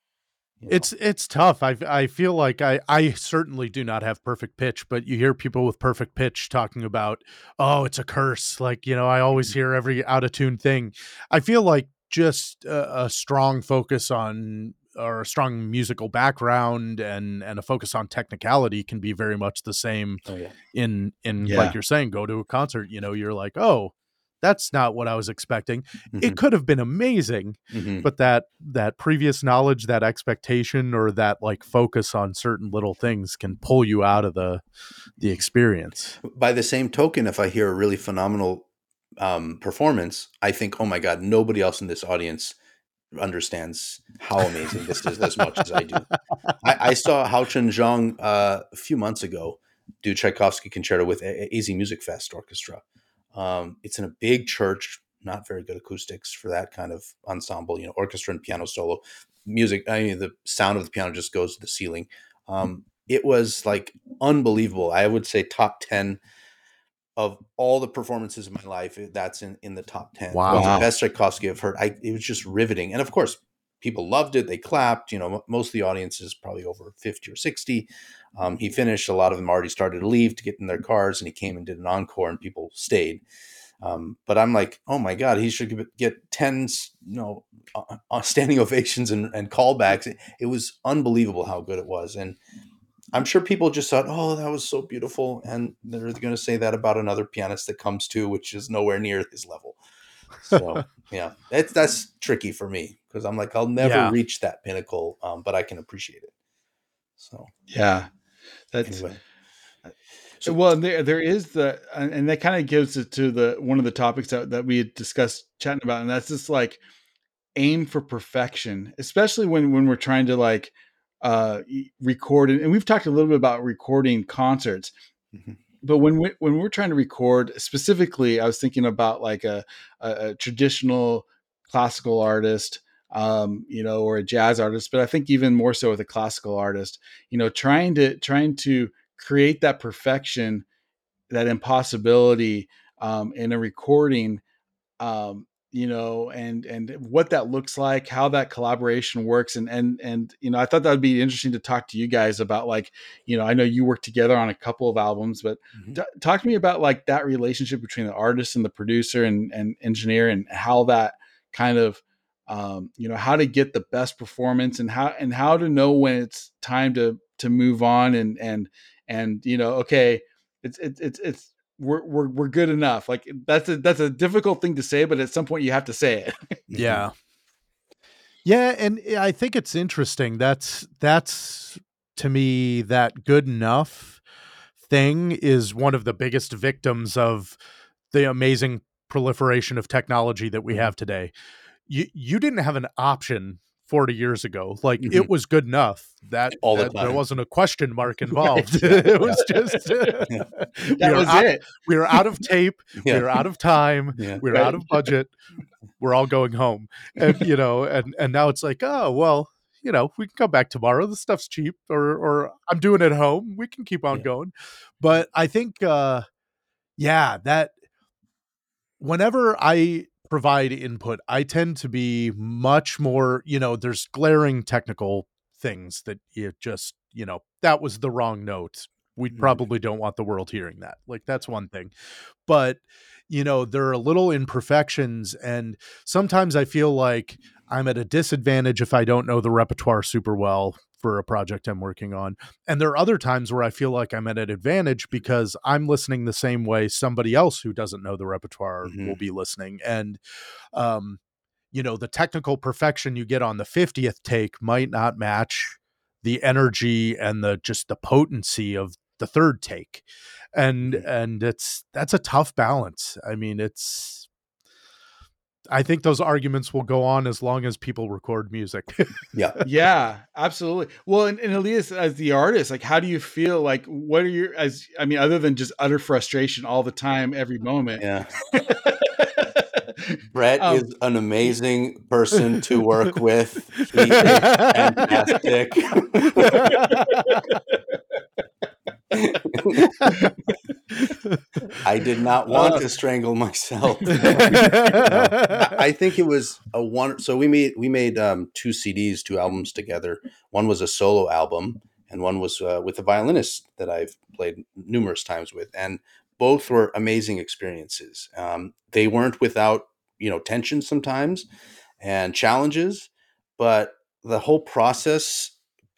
you know? It's it's tough. I I feel like I I certainly do not have perfect pitch, but you hear people with perfect pitch talking about, oh, it's a curse. Like you know, I always mm. hear every out of tune thing. I feel like just a, a strong focus on or a strong musical background and and a focus on technicality can be very much the same oh yeah, in in Yeah. like you're saying go to a concert you know you're like oh that's not what i was expecting Mhm, it could have been amazing mhm. but that that previous knowledge that expectation or that like focus on certain little things can pull you out of the the experience by the same token, if I hear a really phenomenal um, performance, I think, oh my god, nobody else in this audience understands how amazing this is as much as I do. I, I saw Haochen Zhang uh, a few months ago do Tchaikovsky Concerto with A- A- Easy Music Fest Orchestra. Um, it's in a big church, not very good acoustics for that kind of ensemble. You know, orchestra and piano solo music. I mean, the sound of the piano just goes to the ceiling. Um, it was like unbelievable. I would say top ten of all the performances in my life. That's in in the top ten. Wow. Wow. the best Tchaikovsky I've heard. I, it was just riveting, and of course, people loved it. They clapped. You know, most of the audience is probably over fifty or sixty. Um, he finished. A lot of them already started to leave to get in their cars, and he came and did an encore, and people stayed. Um, but I'm like, oh my god, he should get- get ten, you know, uh, uh, standing <laughs> ovations and, and callbacks. It, it was unbelievable how good it was, and I'm sure people just thought, oh, that was so beautiful, and they're going to say that about another pianist that comes to, which is nowhere near his level. So <laughs> yeah, that's that's tricky for me because I'm like, I'll never Yeah. reach that pinnacle, um, but I can appreciate it. So Yeah. That's anyway, So- well, and there there is the and and that kind of gives it to the one of the topics that, that we had discussed chatting about, and that's just like aim for perfection, especially when when we're trying to like uh record and we've talked a little bit about recording concerts Mhm. But when we when we're trying to record specifically i was thinking about like a, a, a traditional classical artist um you know or a jazz artist but i think even more so with a classical artist you know trying to trying to create that perfection that impossibility um in a recording um you know and and what that looks like how that collaboration works and and and you know i thought that would be interesting to talk to you guys about like you know i know you work together on a couple of albums but Mhm. t- talk to me about like that relationship between the artist and the producer and and engineer and how that kind of um you know how to get the best performance and how and how to know when it's time to to move on and and and you know okay it's it's it's it's we're, we're we're good enough like that's a that's a difficult thing to say but at some point you have to say it <laughs> yeah Yeah, and I think it's interesting. That's that's to me that good enough thing is one of the biggest victims of the amazing proliferation of technology that we Mhm. have today. You you didn't have an option 40 years ago. Like Mhm. it was good enough. That, All the that there wasn't a question <laughs> mark involved. <laughs> Yeah, it was just <laughs> we That were was out, it. we were out of tape, we Yeah. were out of time, Yeah. we were Right. out of budget. We're all going home. And you know, and and now it's like, oh, well, you know, we can come back tomorrow. The stuff's cheap or or I'm doing it at home. We can keep on Yeah. going. But I think uh yeah, that whenever I provide input, I tend to be much more, you know, there's glaring technical things that you just, you know, that was the wrong note. We Mhm. probably don't want the world hearing that. Like that's one thing. But, you know, there are little imperfections and sometimes I feel like I'm at a disadvantage if I don't know the repertoire super well for a project I'm working on. And there are other times where I feel like I'm at an advantage because I'm listening the same way somebody else who doesn't know the repertoire Mhm. will be listening. And, um, you know, the technical perfection you get on the 50th take might not match the energy and the just the potency of the third take. And, Mhm. and it's, that's a tough balance. I mean, it's, I think those arguments will go on as long as people record music. <laughs> Yeah. yeah, absolutely. Well, and, and Elias, as the artist, like, how do you feel? Like, what are your, as I mean, other than just utter frustration all the time, every moment? Yeah. <laughs> Brett Um, is an amazing person to work <laughs> with. He is fantastic. <laughs> I did not want Uh. to strangle myself. <laughs> I I think it was a one. So we made we made um, two CDs, two albums together. One was a solo album, and one was uh, with a violinist that I've played numerous times with, and both were amazing experiences. Um, they weren't without you know tension sometimes and challenges, but the whole process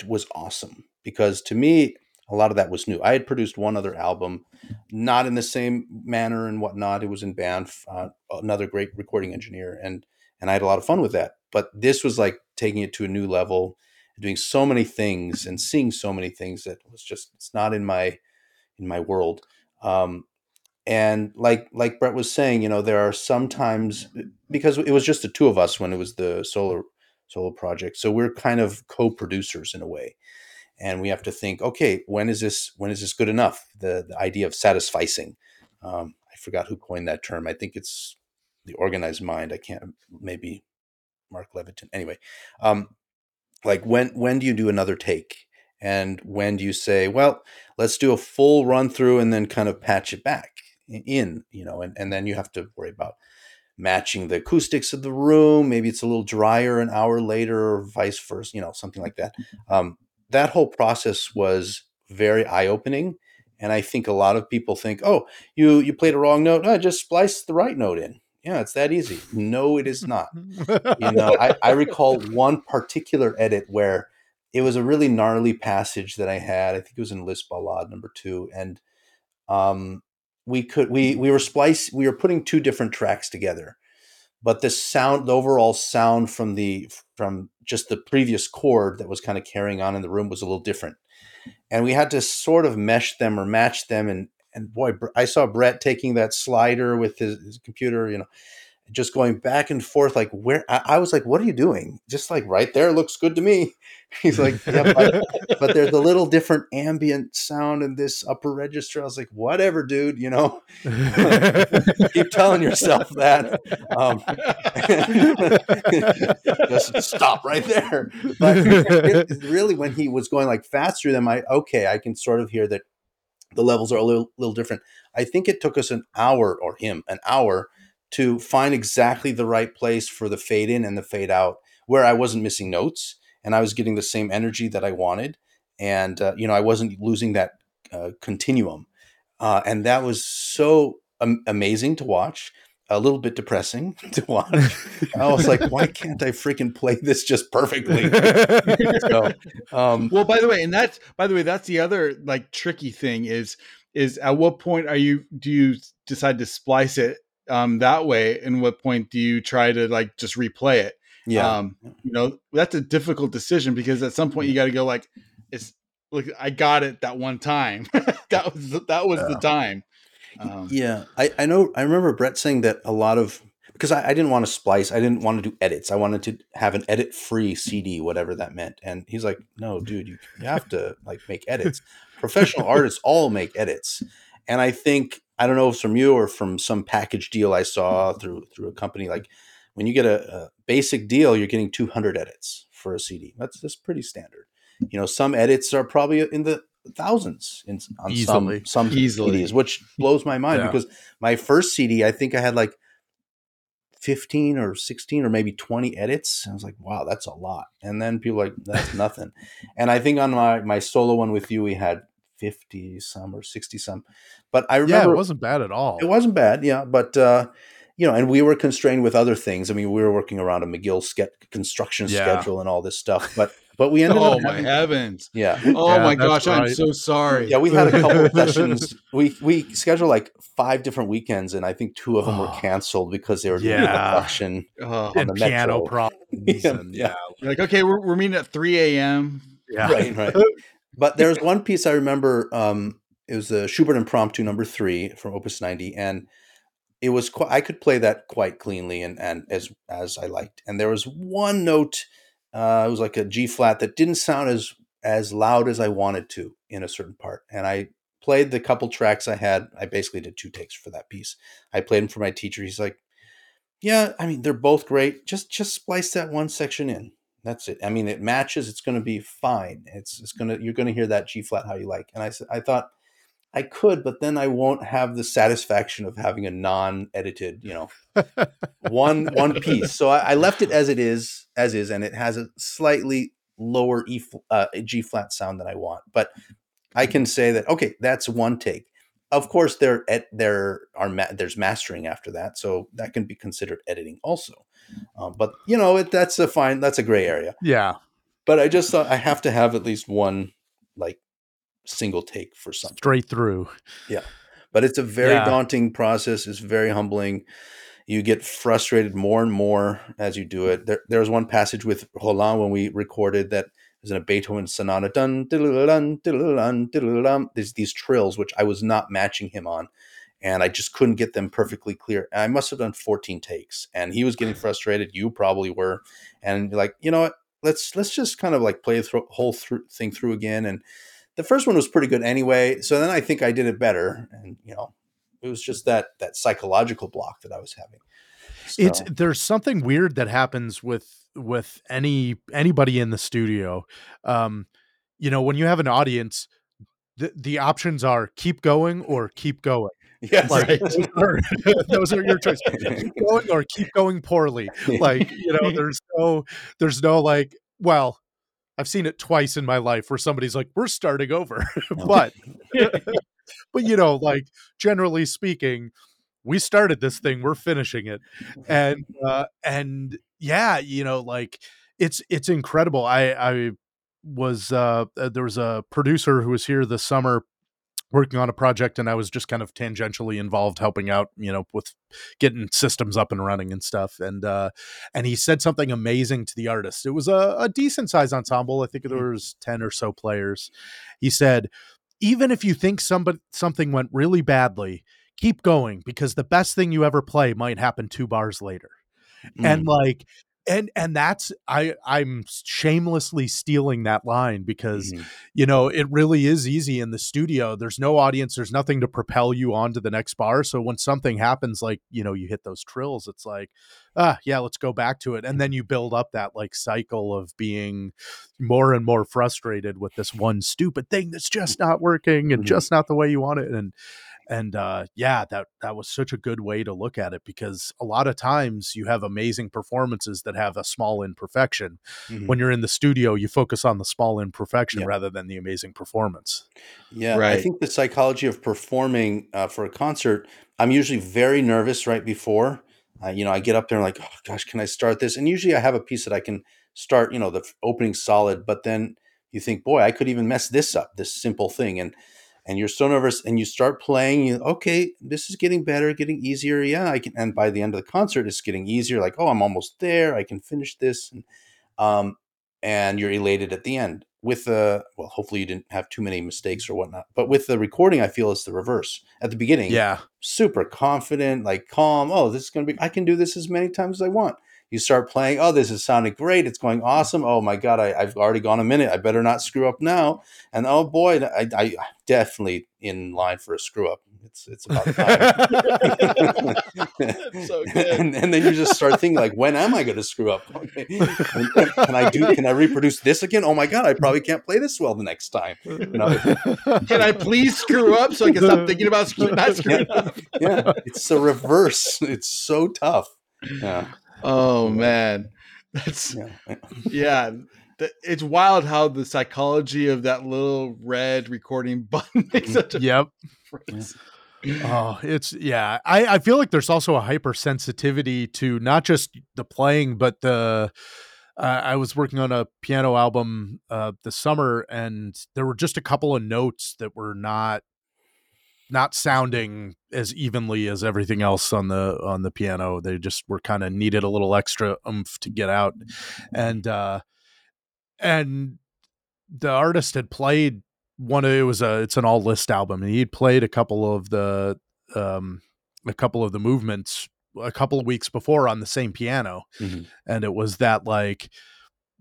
was awesome because to me a lot of that was new. I had produced one other album, not in the same manner and whatnot. It was in Banff, uh, another great recording engineer, and and I had a lot of fun with that. But this was like taking it to a new level, doing so many things and seeing so many things that was just it's not in my in my world. Um, and like like Brett was saying, you know, there are sometimes because it was just the two of us when it was the solo solo project, so we're kind of co-producers in a way and we have to think okay when is this when is this good enough? The, the idea of satisficing um, i forgot who coined that term. I think it's the organized mind. I can't maybe mark Levitin anyway um, like when when do you do another take? And when do you say well let's do a full run through and then kind of patch it back in you know and, and then you have to worry about matching the acoustics of the room. Maybe it's a little drier an hour later or vice versa you know something like that. Um, that whole process was very eye-opening and i think a lot of people think oh you you played a wrong note no, just splice the right note in. Yeah it's that easy. No it is not. You know I, I recall <laughs> one particular edit where it was a really gnarly passage that i had i think it was in Liszt ballade number two and um we could we we were splice we were putting two different tracks together but the sound the overall sound from the from just the previous chord that was kind of carrying on in the room was a little different. And we had to sort of mesh them or match them and and boy i saw brett taking that slider with his, his computer you know just going back and forth like where I, I was like what are you doing? Just like right there looks good to me. <laughs> He's like yeah but, <laughs> but there's a little different ambient sound in this upper register. I was like whatever dude you know? <laughs> Keep telling yourself that um, just stop right there. But it- really when he was going like fast through them i okay i can sort of hear that the levels are a little, little different. I think it took us an hour or him an hour to find exactly the right place for the fade in and the fade out where i wasn't missing notes and i was getting the same energy that i wanted and uh, you know i wasn't losing that uh, continuum. Uh, and that was so am- amazing to watch a little bit depressing <laughs> to watch. I was like why can't i freaking play this just perfectly? <laughs> So um, well, by the way, and that's by the way, that's the other like tricky thing is is at what point are you do you decide to splice it um that way and what point do you try to like just replay it Yeah. Um, you know, that's a difficult decision because at some point you got to go like, it's look, I got it that one time. <laughs> that <laughs> was the, that was the time. Um, yeah, I, I know. I remember Brett saying that a lot of because I, I didn't want to splice. I didn't want to do edits. I wanted to have an edit free CD, whatever that meant. And he's like, "No, dude, you, you have to like make edits. Professional <laughs> artists all make edits." And I think I don't know if it's from you or from some package deal I saw mm-hmm. through through a company. Like when you get a, a basic deal, you're getting 200 edits for a CD. That's that's pretty standard. Mm. You know, some edits are probably in the thousands in, on Easily. some some Easily. CDs, which blows my mind Yeah. because my first CD, I think I had like 15 or 16 or maybe 20 edits. I was like, wow, that's a lot. And then people like, that's nothing. and I think on my, my solo one with you, we had 50 some or 60 some. But I remember. Yeah, remember it wasn't bad at all. it wasn't bad, yeah. But uh, you know, and we were constrained with other things. I mean, we were working around a McGill ske- construction Yeah. schedule and all this stuff. But but we <laughs> ended oh up my heavens! yeah. Oh Yeah, my that's gosh, I'm so sorry. Yeah, we had a couple of <laughs> sessions. We we scheduled like five different weekends, and I think two of them were Oh. canceled because they were doing Yeah. production. Oh, on and the piano Metro. problems. <laughs> Yeah, and, yeah. yeah. you're like, okay, we're, we're meeting at 3 a.m. Yeah. Right, right. But there was one piece I remember. Um, it was the Schubert Impromptu Number Three from Opus 90, and it was qu- I could play that quite cleanly and and as as I liked. And there was one note. Uh, it was like a G flat that didn't sound as as loud as I wanted to in a certain part, and I played the couple tracks I had. I basically did two takes for that piece. I played them for my teacher. He's like, "Yeah, I mean they're both great. Just just splice that one section in. That's it. I mean it matches. It's going to be fine. It's it's gonna you're going to hear that G flat how you like." And I I thought I could, but then I won't have the satisfaction of having a non-edited, you know, one one piece. So I, I left it as it is, as is, and it has a slightly lower E uh, G flat sound than I want. But I can say that okay, that's one take. Of course, there at there are there's mastering after that, so that can be considered editing also. Um, but you know, it, that's a fine, that's a gray area. Yeah. But I just thought I have to have at least one like single take for something Straight through. Yeah. But it's a very Yeah. daunting process. It's very humbling. You get frustrated more and more as you do it. There, there was one passage with Roland when we recorded that in a Beethoven sonata. Dun, diddle-dun, diddle-dun, diddle-dun. There's these trills which I was not matching him on, and I just couldn't get them perfectly clear. And I must have done 14 takes, and he was getting <laughs> frustrated. You probably were, and like, you know what? Let's let's just kind of like play the whole through, thing through again. And the first one was pretty good anyway. So then I think I did it better, and you know, it was just that that psychological block that I was having. It's there's something weird that happens with with any anybody in the studio. Um, you know, when you have an audience, the the options are keep going or keep going. <laughs> yes, Like Right. those, are, <laughs> those are your choices. Keep going or keep going poorly. Like, you know, <laughs> there's no there's no like, well, I've seen it twice in my life where somebody's like, we're starting over. but but you know, like generally speaking, we started this thing, we're finishing it. <laughs> And uh and yeah, you know, like it's it's incredible. I I was uh uh, there was a producer who was here this summer working on a project and I was just kind of tangentially involved helping out, you know, with getting systems up and running and stuff. And uh and he said something amazing to the artist. It was a, a decent sized ensemble. I think there was 10 or so players. He said, even if you think somebody something went really badly, keep going because the best thing you ever play might happen two bars later and Mm. like and and that's i i'm shamelessly stealing that line because Mhm. you know it really is easy in the studio there's no audience there's nothing to propel you on to the next bar so when something happens like you know you hit those trills it's like ah yeah let's go back to it and then you build up that like cycle of being more and more frustrated with this one stupid thing that's just not working and Mhm. just not the way you want it and and uh yeah that that was such a good way to look at it because a lot of times you have amazing performances that have a small imperfection Mhm. when you're in the studio you focus on the small imperfection Yeah. rather than the amazing performance Yeah, I think the psychology of performing uh, for a concert, I'm usually very nervous right before. Uh, you know, I get up there and like, oh gosh, can I start this? And usually I have a piece that I can start, you know, the f- opening solid, but then you think, boy, I could even mess this up, this simple thing. And and you're so nervous and you start playing you okay this is getting better getting easier yeah i can and by the end of the concert it's getting easier like oh i'm almost there i can finish this and um and you're elated at the end with the well hopefully you didn't have too many mistakes or whatnot but with the recording i feel it's the reverse at the beginning Yeah. super confident like calm oh this is going to be i can do this as many times as i want you start playing oh this is sounding great it's going mm. awesome. Oh my god I, i've already gone a minute i better not screw up now. And oh boy I, I definitely in line for a screw up. It's it's about time. <laughs> So <laughs> good. and, and then you just start thinking like when am i going to screw up? <laughs> Okay. can, can i do can i reproduce this again? Oh my god i probably can't play this well the next time. You know? Can I please screw up so I can stop thinking about screw, not screwing up? yeah. It's the reverse. It's so tough. Yeah Oh man, <laughs> that's yeah yeah. It's wild how the psychology of that little red recording <laughs> button makes such a Yep. difference. Oh, it's yeah. I, I feel like there's also a hypersensitivity to not just the playing, but the. Uh, I was working on a piano album uh, this summer, and there were just a couple of notes that were not not sounding as evenly as everything else on the on the piano. They just were kind of needed a little extra oomph to get out, and uh, and the artist had played one of it was a it's an all Liszt album and he'd played a couple of the um a couple of the movements a couple of weeks before on the same piano Mhm. and it was that like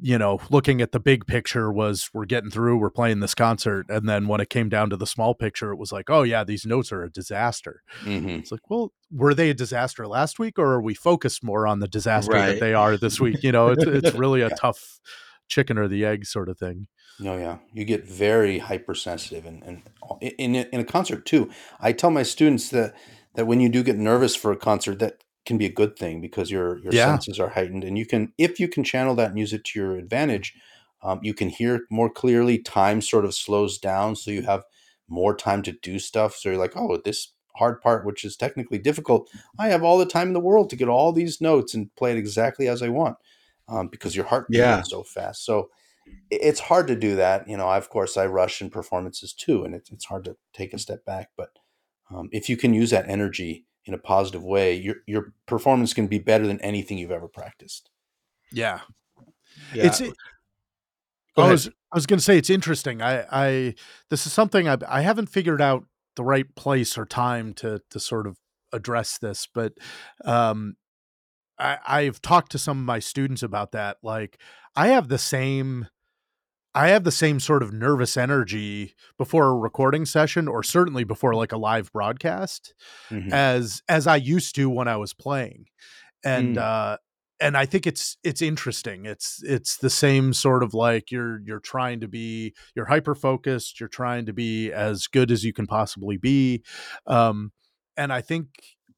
you know looking at the big picture was we're getting through we're playing this concert and then when it came down to the small picture it was like oh yeah these notes are a disaster Mhm. it's like well were they a disaster last week or are we focused more on the disaster Right. that they are this week you know it's it's <laughs> really a tough chicken or the egg sort of thing No, yeah, you get very hypersensitive, and and in a- in a concert too. I tell my students that that when you do get nervous for a concert, that can be a good thing because your your Yeah. senses are heightened, and you can if you can channel that and use it to your advantage, um, you can hear more clearly. Time sort of slows down, so you have more time to do stuff. So you're like, oh, this hard part, which is technically difficult, I have all the time in the world to get all these notes and play it exactly as I want, um, because your heart beats Yeah. so fast. So it's hard to do that. You know, of course, I rush in performances too, and it's it's hard to take a step back. But um, if you can use that energy in a positive way, your your performance can be better than anything you've ever practiced. yeah Yeah. it's Go I was I was going to say it's interesting. I I this is something I I haven't figured out the right place or time to to sort of address this, but um I I've talked to some of my students about that. Like I have the same I have the same sort of nervous energy before a recording session or certainly before like a live broadcast Mhm. as as I used to when I was playing. And Mm. uh and I think it's it's interesting. It's it's the same sort of like you're you're trying to be you're hyper focused, you're trying to be as good as you can possibly be. Um and I think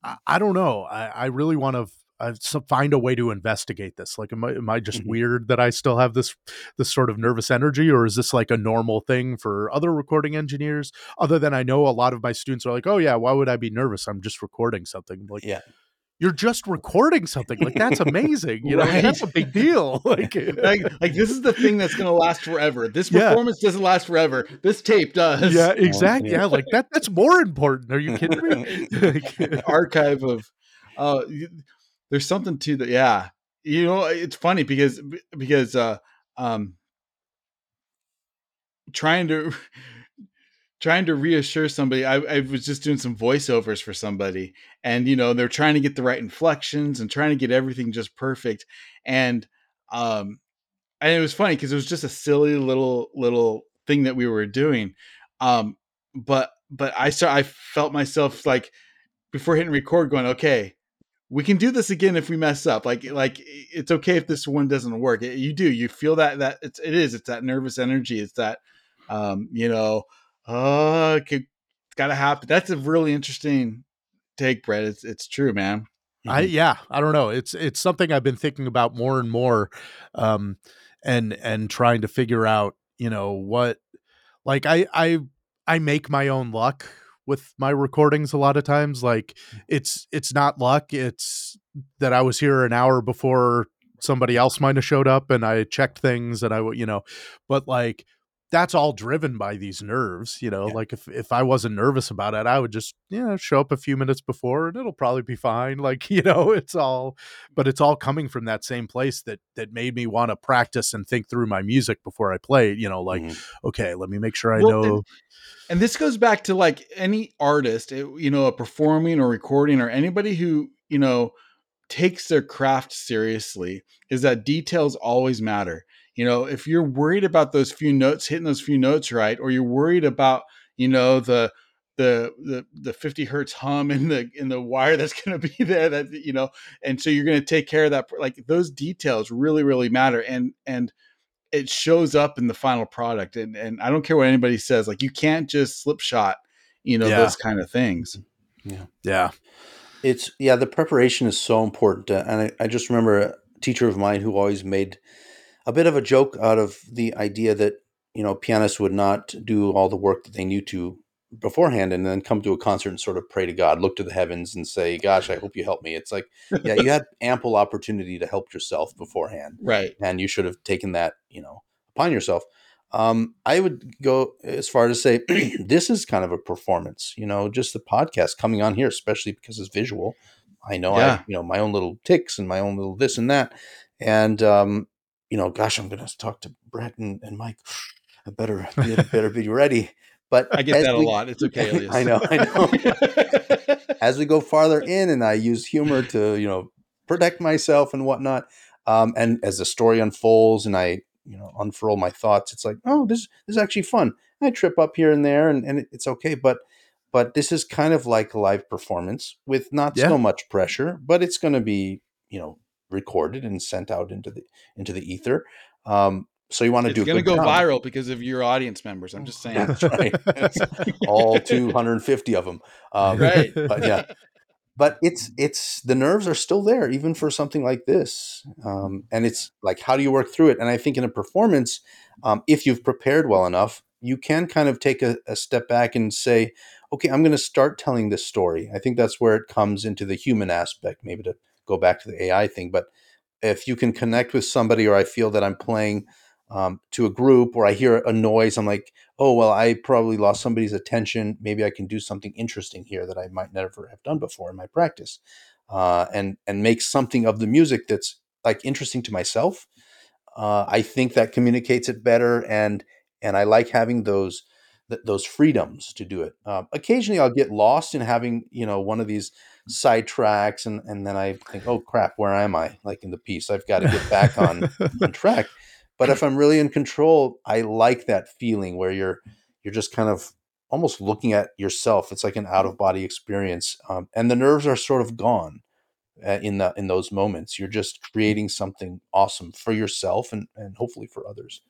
I, I don't know. I, I really want to uh, so find a way to investigate this. Like, am I am I just Mhm. weird that I still have this this sort of nervous energy, or is this like a normal thing for other recording engineers? Other than I know a lot of my students are like, "Oh yeah, why would I be nervous? I'm just recording something." Like, Yeah. you're just recording something. Like that's amazing. You know, Right. that's a big deal. <laughs> Like, <laughs> like, like this is the thing that's going to last forever. This Yeah. performance doesn't last forever. This tape does. yeah, <laughs> exactly. yeah. Yeah, like that. That's more important. Are you kidding me? Like, archive of uh there's something to that yeah. You know it's funny because because uh um trying to <laughs> trying to reassure somebody I, I was just doing some voiceovers for somebody and you know they're trying to get the right inflections and trying to get everything just perfect and um and it was funny because it was just a silly little little thing that we were doing um but but i saw i felt myself like before hitting record going okay we can do this again if we mess up like like it's okay if this one doesn't work It- you do you feel that that it's it is it's that nervous energy it's that um you know uh it gotta happen that's a really interesting take brett it's it's true man I Mm-hmm. yeah, I don't know. It's it's something I've been thinking about more and more, um, and and trying to figure out, you know, what like I I I make my own luck with my recordings a lot of times. Like mm. it's it's not luck. It's that I was here an hour before somebody else might have showed up, and I checked things, and I you know, but like that's all driven by these nerves you know Yeah. like if if i wasn't nervous about it i would just you know show up a few minutes before and it'll probably be fine like <laughs> you know it's all but it's all coming from that same place that that made me want to practice and think through my music before i play you know like Mhm. okay let me make sure i Well, know And this goes back to like any artist, eh, you know, a performing or recording or anybody who, you know, takes their craft seriously is that details always matter. You know, if you're worried about those few notes hitting those few notes right or you're worried about, you know, the the the the 50 hertz hum in the in the wire <laughs> that's going to be there that you know and so you're going to take care of that like those details really really matter and and it shows up in the final product and and I don't care what anybody says like you can't just slip shot you know Yeah. those kind of things. Yeah. Yeah. It's yeah, the preparation is so important, uh, and I, I just remember a teacher of mine who always made a bit of a joke out of the idea that you know pianists would not do all the work that they knew to beforehand, and then come to a concert and sort of pray to God, look to the heavens, and say, "Gosh, I hope you help me." It's like, yeah, you had <laughs> ample opportunity to help yourself beforehand, right and you should have taken that you know upon yourself. Um, I would go as far as to say <clears throat> this is kind of a performance. You know, just the podcast coming on here, especially because it's visual. I know I Yeah. have, you know my own little ticks and my own little this and that, and um, you know, gosh, I'm going to talk to Brett and, and Mike. I better be, better be ready. But <laughs> I get that a lot it's okay <laughs> Elias. I know, I know. <laughs> as we go farther in and I use humor to, you know, protect myself and whatnot. Um, and as the story unfolds and I, you know, unfurl my thoughts, it's like, oh, this, this is actually fun. I trip up here and there and, and it's okay. But, but this is kind of like a live performance with not Yeah. so much pressure, but it's going to be, you know, recorded and sent out into the, into the ether. Um, so you want to it's do a going to go job. viral because of your audience members i'm just saying That's right. All 250 of them. <laughs> Um, right <laughs> but yeah but it's it's the nerves are still there even for something like this um, and it's like how do you work through it and i think in a performance um, if you've prepared well enough you can kind of take a, a step back and say okay i'm going to start telling this story i think that's where it comes into the human aspect maybe to go back to the ai thing but if you can connect with somebody or i feel that i'm playing um, to a group or i hear a noise i'm like oh well i probably lost somebody's attention. Maybe i can do something interesting here that i might never have done before in my practice uh, and and make something of the music that's like interesting to myself uh, i think that communicates it better and and i like having those th- those freedoms to do it. Uh, occasionally i'll get lost in having you know one of these side tracks and and then i think oh crap where am i? Like in the piece i've got to get back on on <laughs> track. But if i'm really in control i like that feeling where you're you're just kind of almost looking at yourself. It's like an out of body experience um, and the nerves are sort of gone uh, in the in those moments. You're just creating something awesome for yourself and and hopefully for others.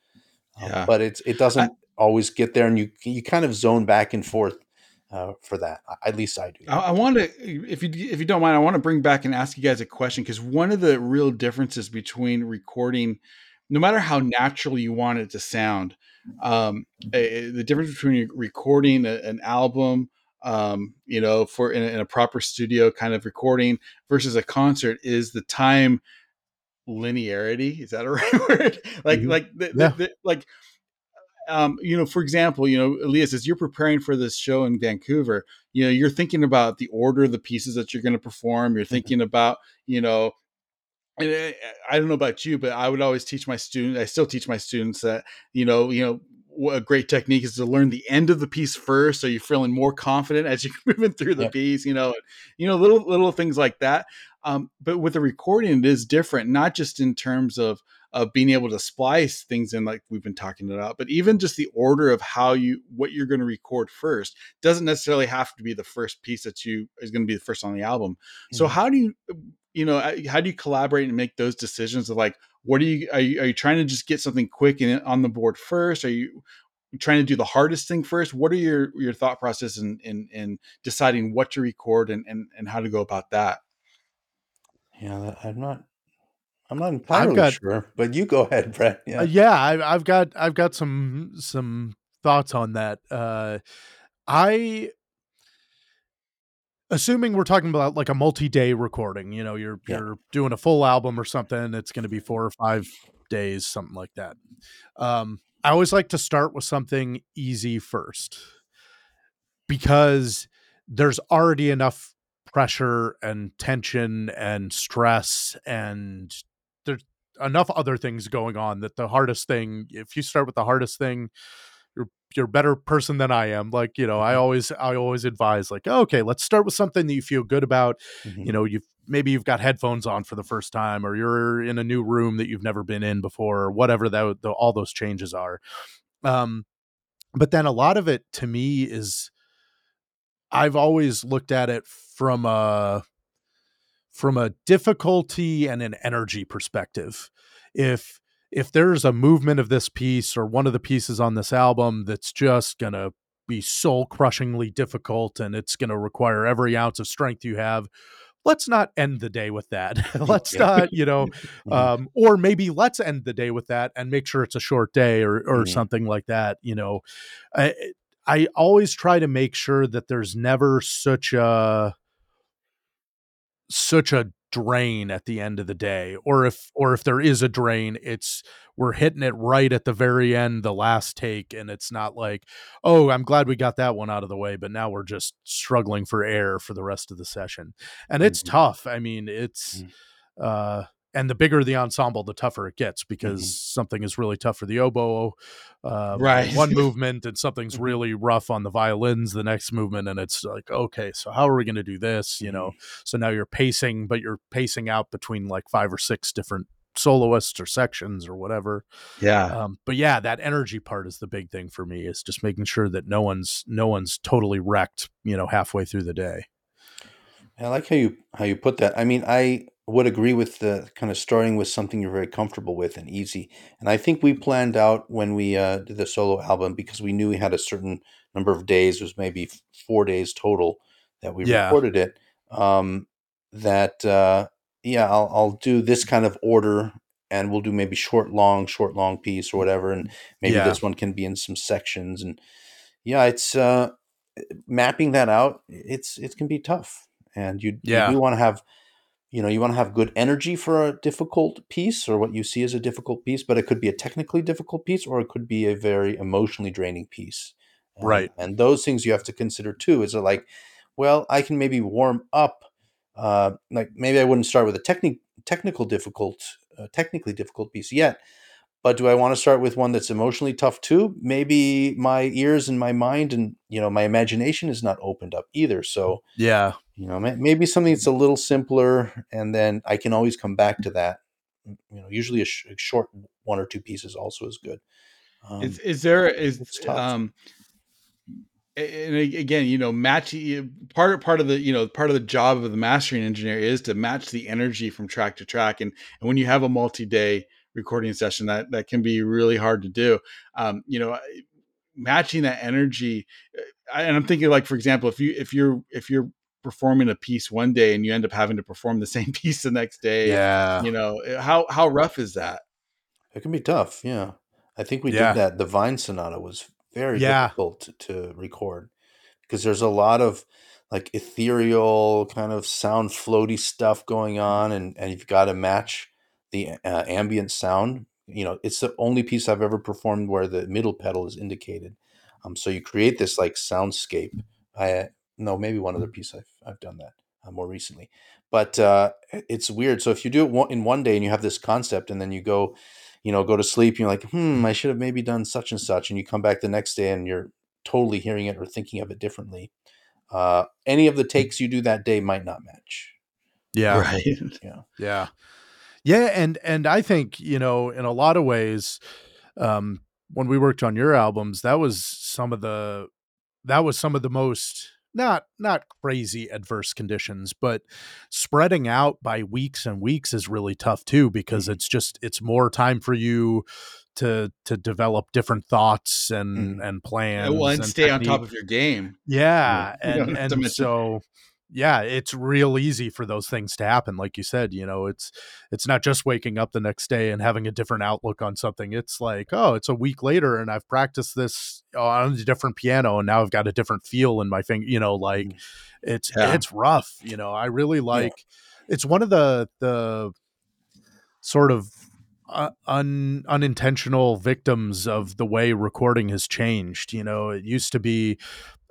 Um, Yeah. but it's it doesn't always get there and you you kind of zone back and forth uh, for that at least i do I, I want to, if you if you don't mind, I want to bring back and ask you guys a question because one of the real differences between recording, no matter how natural you want it to sound, um, eh, the difference between recording a, an album, um, you know, for in a, in a proper studio kind of recording versus a concert is the time linearity. Is that a <laughs> right word? like, Mhm. like, the, Yeah. the, the, like um, you know, for example, you know, Elias, as you're preparing for this show in Vancouver, you know, you're thinking about the order of the pieces that you're going to perform. You're thinking about, you know, and I- I don't know about you, but I would always teach my students. I still teach my students that, you know, you know, what a great technique is to learn the end of the piece first, so you're feeling more confident as you're <laughs> moving through the Yep. piece. You know, you know, little little things like that. Um, but with the recording, it is different, not just in terms of of being able to splice things in like we've been talking about but even just the order of how you what you're going to record first doesn't necessarily have to be the first piece that you is going to be the first on the album. So Mhm. how do you you know uh, how do you collaborate and make those decisions of like what are you are you, are you trying to just get something quick and on the board first? Are you trying to do the hardest thing first? What are your your thought process in in, in deciding what to record and, and and how to go about that? Yeah i'm not i'm not entirely got- sure but you go ahead brett yeah Uh, yeah, I, I've got I've got some some thoughts on that. Uh, I assuming we're talking about like a multi-day recording. You know, you're Yeah. you're doing a full album or something. It's going to be four or five days, something like that. Um, I always like to start with something easy first because there's already enough pressure and tension and stress and enough other things going on that the hardest thing if you start with the hardest thing you're you're a better person than I am like you know I Mhm. always I always advise like okay let's start with something that you feel good about Mhm. you know you've maybe you've got headphones on for the first time or you're in a new room that you've never been in before or whatever that the, all those changes are um but then a lot of it to me is i've always looked at it from a from a difficulty and an energy perspective if if there's a movement of this piece or one of the pieces on this album that's just gonna be soul crushingly difficult and it's gonna require every ounce of strength you have let's not end the day with that <laughs> <laughs> let's Yeah. not you know <laughs> um, or maybe let's end the day with that and make sure it's a short day or or Mhm. something like that you know I, I always try to make sure that there's never such a such a drain at the end of the day or if or if there is a drain it's we're hitting it right at the very end the last take and it's not like oh i'm glad we got that one out of the way but now we're just struggling for air for the rest of the session and it's Mhm. tough i mean it's Mhm. uh and the bigger the ensemble the tougher it gets because Mhm. something is really tough for the oboe uh, Right. one <laughs> movement and something's Mhm. really rough on the violins the next movement and it's like okay so how are we going to do this you know so now you're pacing but you're pacing out between like five or six different soloists or sections or whatever Yeah. um, but yeah that energy part is the big thing for me is just making sure that no one's no one's totally wrecked you know halfway through the day I like how you how you put that. I mean, I would agree with the kind of starting with something you're very comfortable with and easy. And I think we planned out when we uh, did the solo album because we knew we had a certain number of days. It was maybe four days total that we Yeah. recorded it. Um, that uh, yeah, I'll I'll do this kind of order, and we'll do maybe short, long, short, long piece or whatever, and maybe Yeah. this one can be in some sections. And yeah, it's uh, mapping that out. It's it can be tough, and you Yeah. you do want to have you know you want to have good energy for a difficult piece or what you see as a difficult piece but it could be a technically difficult piece or it could be a very emotionally draining piece Right. and those things you have to consider too is it like well i can maybe warm up uh, like maybe i wouldn't start with a technic- technical difficult uh, technically difficult piece yet but do i want to start with one that's emotionally tough too? Maybe my ears and my mind and you know my imagination is not opened up either so yeah. you know maybe something that's a little simpler and then i can always come back to that. You know usually a, sh- a short one or two pieces also is good. Um, is, is there is um and again you know matching part part of the you know part of the job of the mastering engineer is to match the energy from track to track and, and when you have a multi-day recording session that that can be really hard to do um you know matching that energy uh, and i'm thinking like for example if you if you're if you're performing a piece one day and you end up having to perform the <laughs> same piece the next day yeah you know how how rough is that it can be tough yeah i think we Yeah. did that the vine sonata was very Yeah. difficult to, to record because there's a lot of like ethereal kind of sound floaty stuff going on and and you've got to match the uh, ambient sound you know it's the only piece i've ever performed where the middle pedal is indicated. Um so you create this like soundscape. I no maybe one other piece i've, I've done that uh, more recently. But uh it's weird. So if you do it one, in one day and you have this concept and then you go you know go to sleep and you're like hmm i should have maybe done such and such and you come back the next day and you're totally hearing it or thinking of it differently uh any of the takes you do that day might not match. Yeah. Right. Yeah. Yeah, and and I think, you know, in a lot of ways um when we worked on your albums, that was some of the that was some of the most not not crazy adverse conditions, but spreading out by weeks and weeks is really tough too because Mhm. it's just it's more time for you to to develop different thoughts and Mhm. and plans well and and stay on top of your game Yeah, <laughs> know, and and so yeah, it's real easy for those things to happen. Like you said, you know, it's it's not just waking up the next day and having a different outlook on something. It's like, oh, it's a week later and I've practiced this on a different piano and now I've got a different feel in my finger. You know, like Mhm. it's Yeah. it's rough. You know, I really like. It's one of the the sort of uh, un, unintentional victims of the way recording has changed. You know, it used to be,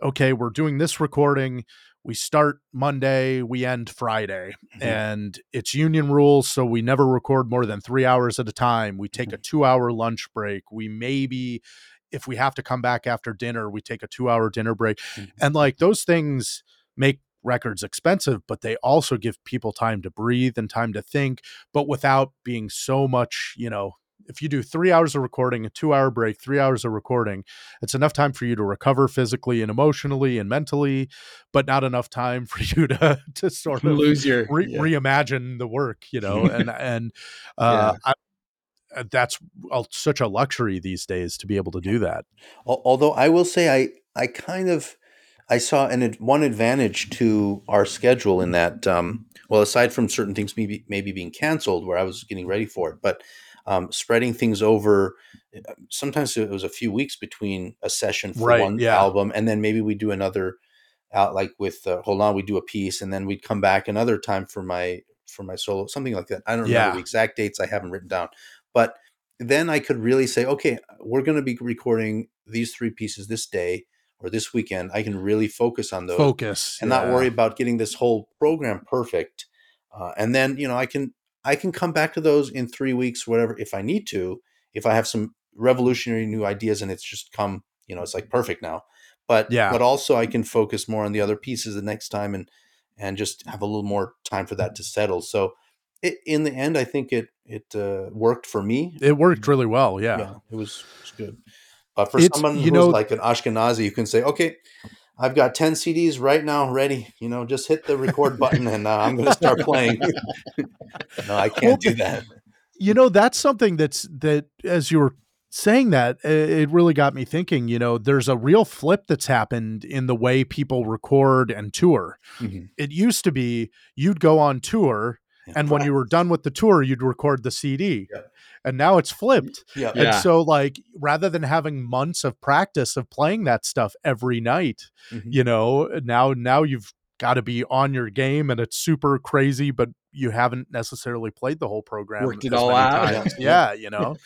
okay, we're doing this recording. We start Monday, we end Friday, Mhm. and it's union rules. So we never record more than three hours at a time. We take a two hour lunch break. We maybe, if we have to come back after dinner, we take a two hour dinner break. Mhm. And like those things make records expensive, but they also give people time to breathe and time to think, but without being so much, you know, if you do three hours of recording, a two hour break, three hours of recording, it's enough time for you to recover physically and emotionally and mentally, but not enough time <laughs> for you to to sort of lose your re- yeah. reimagine the work, you know, <laughs> and and uh, I, uh, that's such a luxury these days to be able to do that. Although I will say, I I kind of I saw an one advantage to our schedule in that, um, well, aside from certain things maybe maybe being canceled, where I was getting ready for it, but um, spreading things over. uh, Sometimes it was a few weeks between a session for Right, one yeah. album, and then maybe we do another out like with uh, hold on, we do a piece, and then we'd come back another time for my for my solo, something like that. I don't remember Yeah. the exact dates. I haven't written down, but then I could really say, okay, we're going to be recording these three pieces this day or this weekend. I can really focus on those Focus and not worry about getting this whole program perfect. Uh, and then you know I can I can come back to those in three weeks, whatever, if I need to. If I have some revolutionary new ideas and it's just come, you know, it's like perfect now. But Yeah. but also I can focus more on the other pieces the next time and and just have a little more time for that to settle. So it, in the end, I think it it uh, worked for me. It worked really well. Yeah. it was, it was good. But for It's- someone you who's know- like an Ashkenazy, you can say, okay, I've got 10 CDs right now ready. You know, just hit the record button and uh, I'm going to start playing. <laughs> no, I can't do that. you know that's something that's that as you were saying that it really got me thinking you know there's a real flip that's happened in the way people record and tour Mhm. it used to be you'd go on tour Yeah. and when you were done with the tour you'd record the cd Yep. And now it's flipped yeah. Yeah. and so like rather than having months of practice of playing that stuff every night Mhm. you know now now you've got to be on your game and it's super crazy but you haven't necessarily played the whole program Worked it all out. times. <laughs> Yeah. yeah you know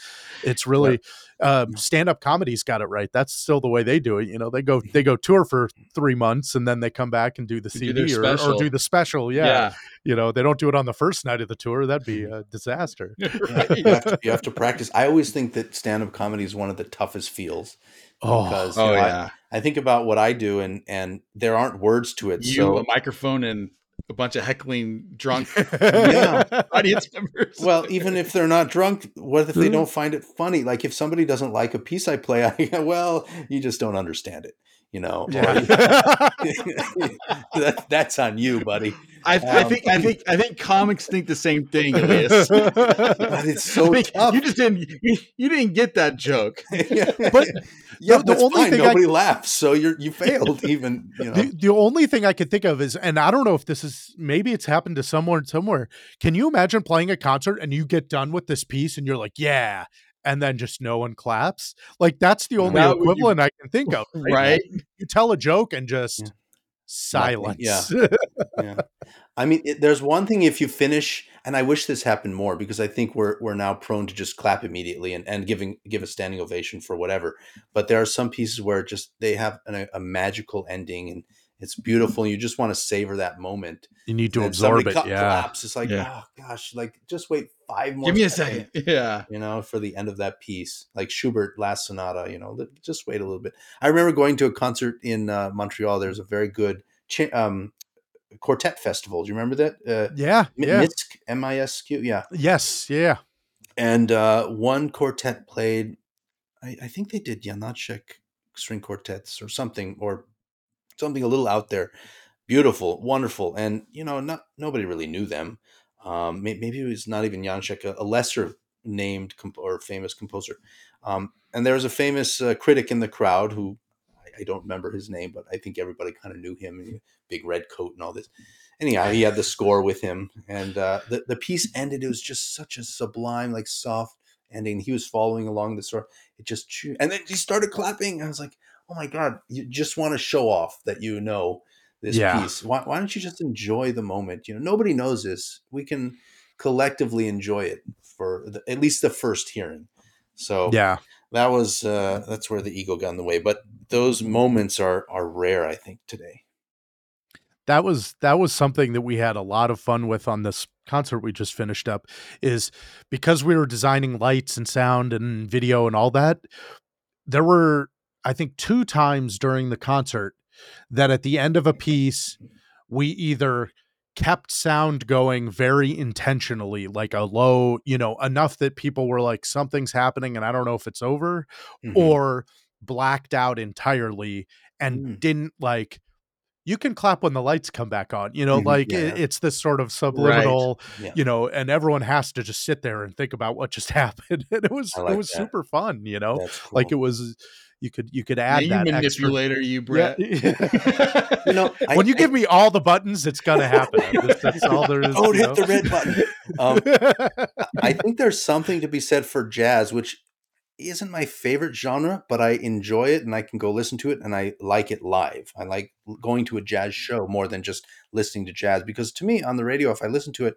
it's really um, stand-up comedy's got it right that's still the way they do it you know they go they go tour for three months and then they come back and do the They do cd or, or special. do the special yeah. you know they don't do it on the first night of the tour that'd be a disaster <laughs> Right. you, have to, you have to practice. I always think that stand up comedy is one of the toughest fields oh because Oh you know, I- yeah. I, think about what I do and and there aren't words to it. You, so a microphone, and a bunch of heckling drunk <laughs> Yeah. <laughs> audience members. well, even if they're not drunk, what if they Hmm. don't find it funny? Like if somebody doesn't like a piece I play, <laughs> I well, you just don't understand it, you know. yeah. <laughs> <laughs> that, that's on you, buddy. I, I um, think I think I think comics think the same thing, <laughs> Elias. But it's so I tough. You just didn't you, you didn't get that joke. yeah. But yeah, the that's only fine. thing I- nobody laughs, so you're you failed. Even you know, The, the only thing I could think of is, and I don't know if this is maybe it's happened to someone somewhere. Can you imagine playing a concert and you get done with this piece and you're like, yeah, and then just no one claps? Like that's the only That would be- equivalent I can think of. <laughs> Right? You tell a joke and just eh, Yeah. silence. Yeah. yeah. I mean, it, there's one thing if you finish, and I wish this happened more because I think we're we're now prone to just clap immediately and, and giving give a standing ovation for whatever. But there are some pieces where just they have an, a magical ending and it's mm-hmm. beautiful. And you just want to savor that moment. you need to And absorb it. Yeah. claps. It's like, Yeah. oh gosh, like just wait five more. Give me a second. <laughs> Yeah. You know, for the end of that piece, like Schubert Last Sonata. You know, just wait a little bit. I remember going to a concert in uh, Montreal. There's a very good um, quartet festival. Do you remember that? Uh, Yeah. Yeah. M I S Q, yeah. Yes. Yeah. And uh, one quartet played, I, I think they did Janacek string quartets or something, or something a little out there. Beautiful, wonderful, and you know, not nobody really knew them. Um, maybe it was not even Janacek, a, a lesser named comp- or famous composer. Um, and there was a famous uh, critic in the crowd who I, I don't remember his name, but I think everybody kind of knew him. Big red coat and all this. Anyhow, he had the score with him, and uh, the the piece ended. It was just such a sublime, like soft ending. He was following along the story. It just and then he started clapping. I was like, oh my god! You just want to show off that you know this Yeah. piece. Why, why don't you just enjoy the moment? You know, nobody knows this. We can collectively enjoy it for the, at least the first hearing. So Yeah. that was uh, that's where the ego got in the way. But those moments are are rare, I think, today. that was that was something that we had a lot of fun with on this concert we just finished up is because we were designing lights and sound and video and all that there were i think two times during the concert that at the end of a piece we either kept sound going very intentionally like a low you know enough that people were like something's happening and i don't know if it's over Mhm. or blacked out entirely and Mm. didn't like you can clap when the lights come back on you know Mhm, like yeah, it- it's this sort of subliminal Yeah. you know and everyone has to just sit there and think about what just <laughs> happened and it was like it was that. super fun you know cool. like it was you could you could Yeah, add you that extra manipulator, you <laughs> Brett. <laughs> you know, I- when you I- give me all the buttons it's gonna happen <laughs> that's, that's all there is Don't you hit the red button. Um, I think there's something to be said for jazz, which isn't my favorite genre, but I enjoy it and I can go listen to it and I like it live. I like going to a jazz show more than just listening to jazz because to me on the radio, if I listen to it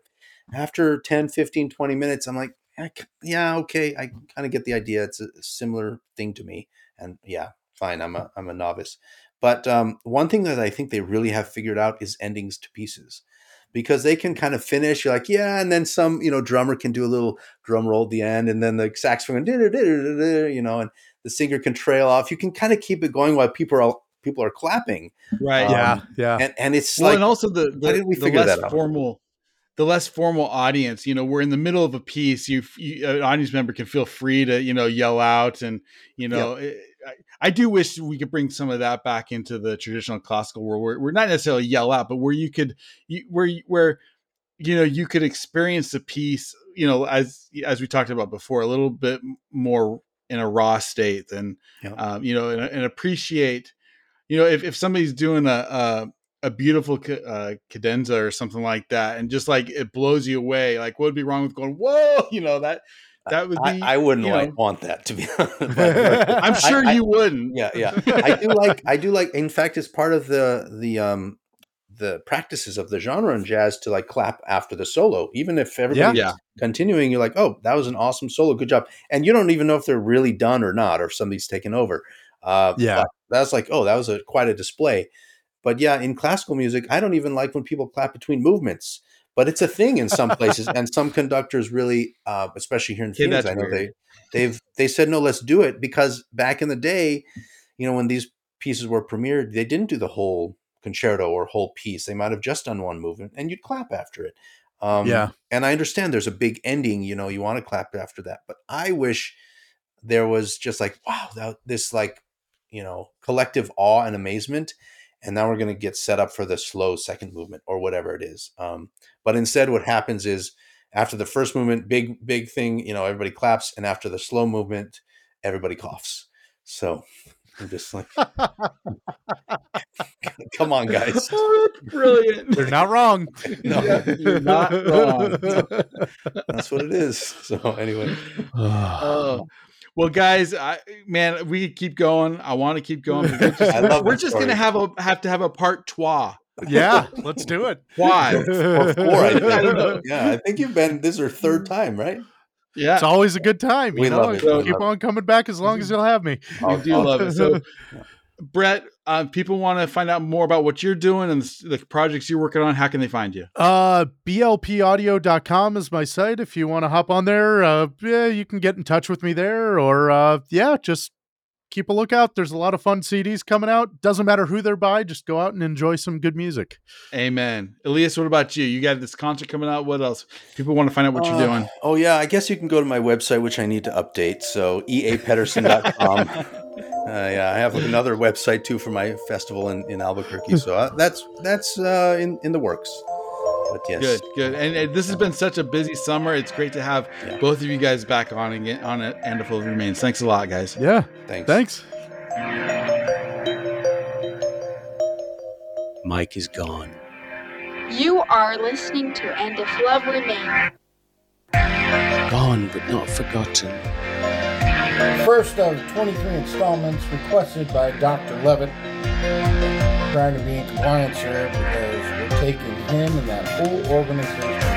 after 10, 15, 20 minutes, I'm like, yeah, okay, I kind of get the idea. It's a similar thing to me. And yeah, fine, I'm a, I'm a novice. But um, one thing that I think they really have figured out is endings to pieces because they can kind of finish. You're like, yeah, and then some, you know, drummer can do a little drum roll at the end, and then the saxophone, you know, and the singer can trail off. You can kind of keep it going while people are people are clapping, right. Um, yeah yeah and and it's well, like, and also the the, why didn't we the figure less that out? formal, the less formal audience. You know, we're in the middle of a piece. You, you an audience member can feel free to you know yell out, and you know, it, I, I do wish we could bring some of that back into the traditional classical world, where we're not necessarily yell out, but where you could, you, where you- where you know you could experience the piece, you know, as as we talked about before, a little bit more in a raw state than um, you know, and, and appreciate you know, if, if somebody's doing a, a, a beautiful ca- uh, cadenza or something like that, and just like it blows you away, like what would be wrong with going, whoa, <laughs> you know, that, that would be, I wouldn't like know, want that to be. <laughs> But- but <laughs> I'm sure I- you wouldn't. yeah yeah i do like i do like in fact it's part of the the um the practices of the genre in jazz to like clap after the solo even if everybody's Yeah. continuing you're like oh that was an awesome solo good job and you don't even know if they're really done or not or if somebody's taken over uh Yeah. that's like oh that was a quite a display but yeah in classical music i don't even like when people clap between movements but it's a thing in some places and some conductors really uh especially here in Phoenix, that's i know weird. they they've they said no let's do it because back in the day you know when these pieces were premiered they didn't do the whole concerto or whole piece they might have just done one movement and you'd clap after it um Yeah. and i understand there's a big ending you know you want to clap after that but i wish there was just like wow that, this like you know collective awe and amazement and now we're going to get set up for the slow second movement or whatever it is um but instead what happens is after the first movement big big thing you know everybody claps and after the slow movement everybody coughs so i'm just like <laughs> come on guys <laughs> Brilliant. You're not wrong. <laughs> No. you're not wrong. that's what it is so anyway Oh. Well, guys, I, man, we keep going. I want to keep <laughs> going. We're just, we're just gonna have a have to have a part trois. yeah, <laughs> let's do it. Why? or four I I don't know. <laughs> yeah i think you've been this is your third mm. time right Yeah, It's always a good time. You We know? love it. We Keep on coming back as long as mm-hmm. you'll have me. we do love it. So, Brett, uh, people want to find out more about what you're doing and the projects you're working on. How can they find you? Uh, blpaudio.com is my site. If you want to hop on there, uh, yeah, you can get in touch with me there or, uh, yeah, just keep a lookout. There's a lot of fun CDs coming out. Doesn't matter who they're by, just go out and enjoy some good music. Amen. Elias, what about you? You got this concert coming out. What else? People want to find out what you're Uh, doing. Oh yeah, I guess you can go to my website, which I need to update. So eapettersson.com. <laughs> <laughs> uh, yeah, I have another website too for my festival in, in Albuquerque. So uh, that's that's uh, in in the works. But yes, Good, good. And, and this has been such a busy summer. It's great to have Yeah. both of you guys back on again on it. And the full remains. Thanks a lot, guys. Yeah, thanks. thanks. Mike is gone. You are listening to And If Love Remains. Gone but not forgotten. First of 23 installments requested by Dr. Levitt. Trying to be in compliance here because we're taking him and that whole organization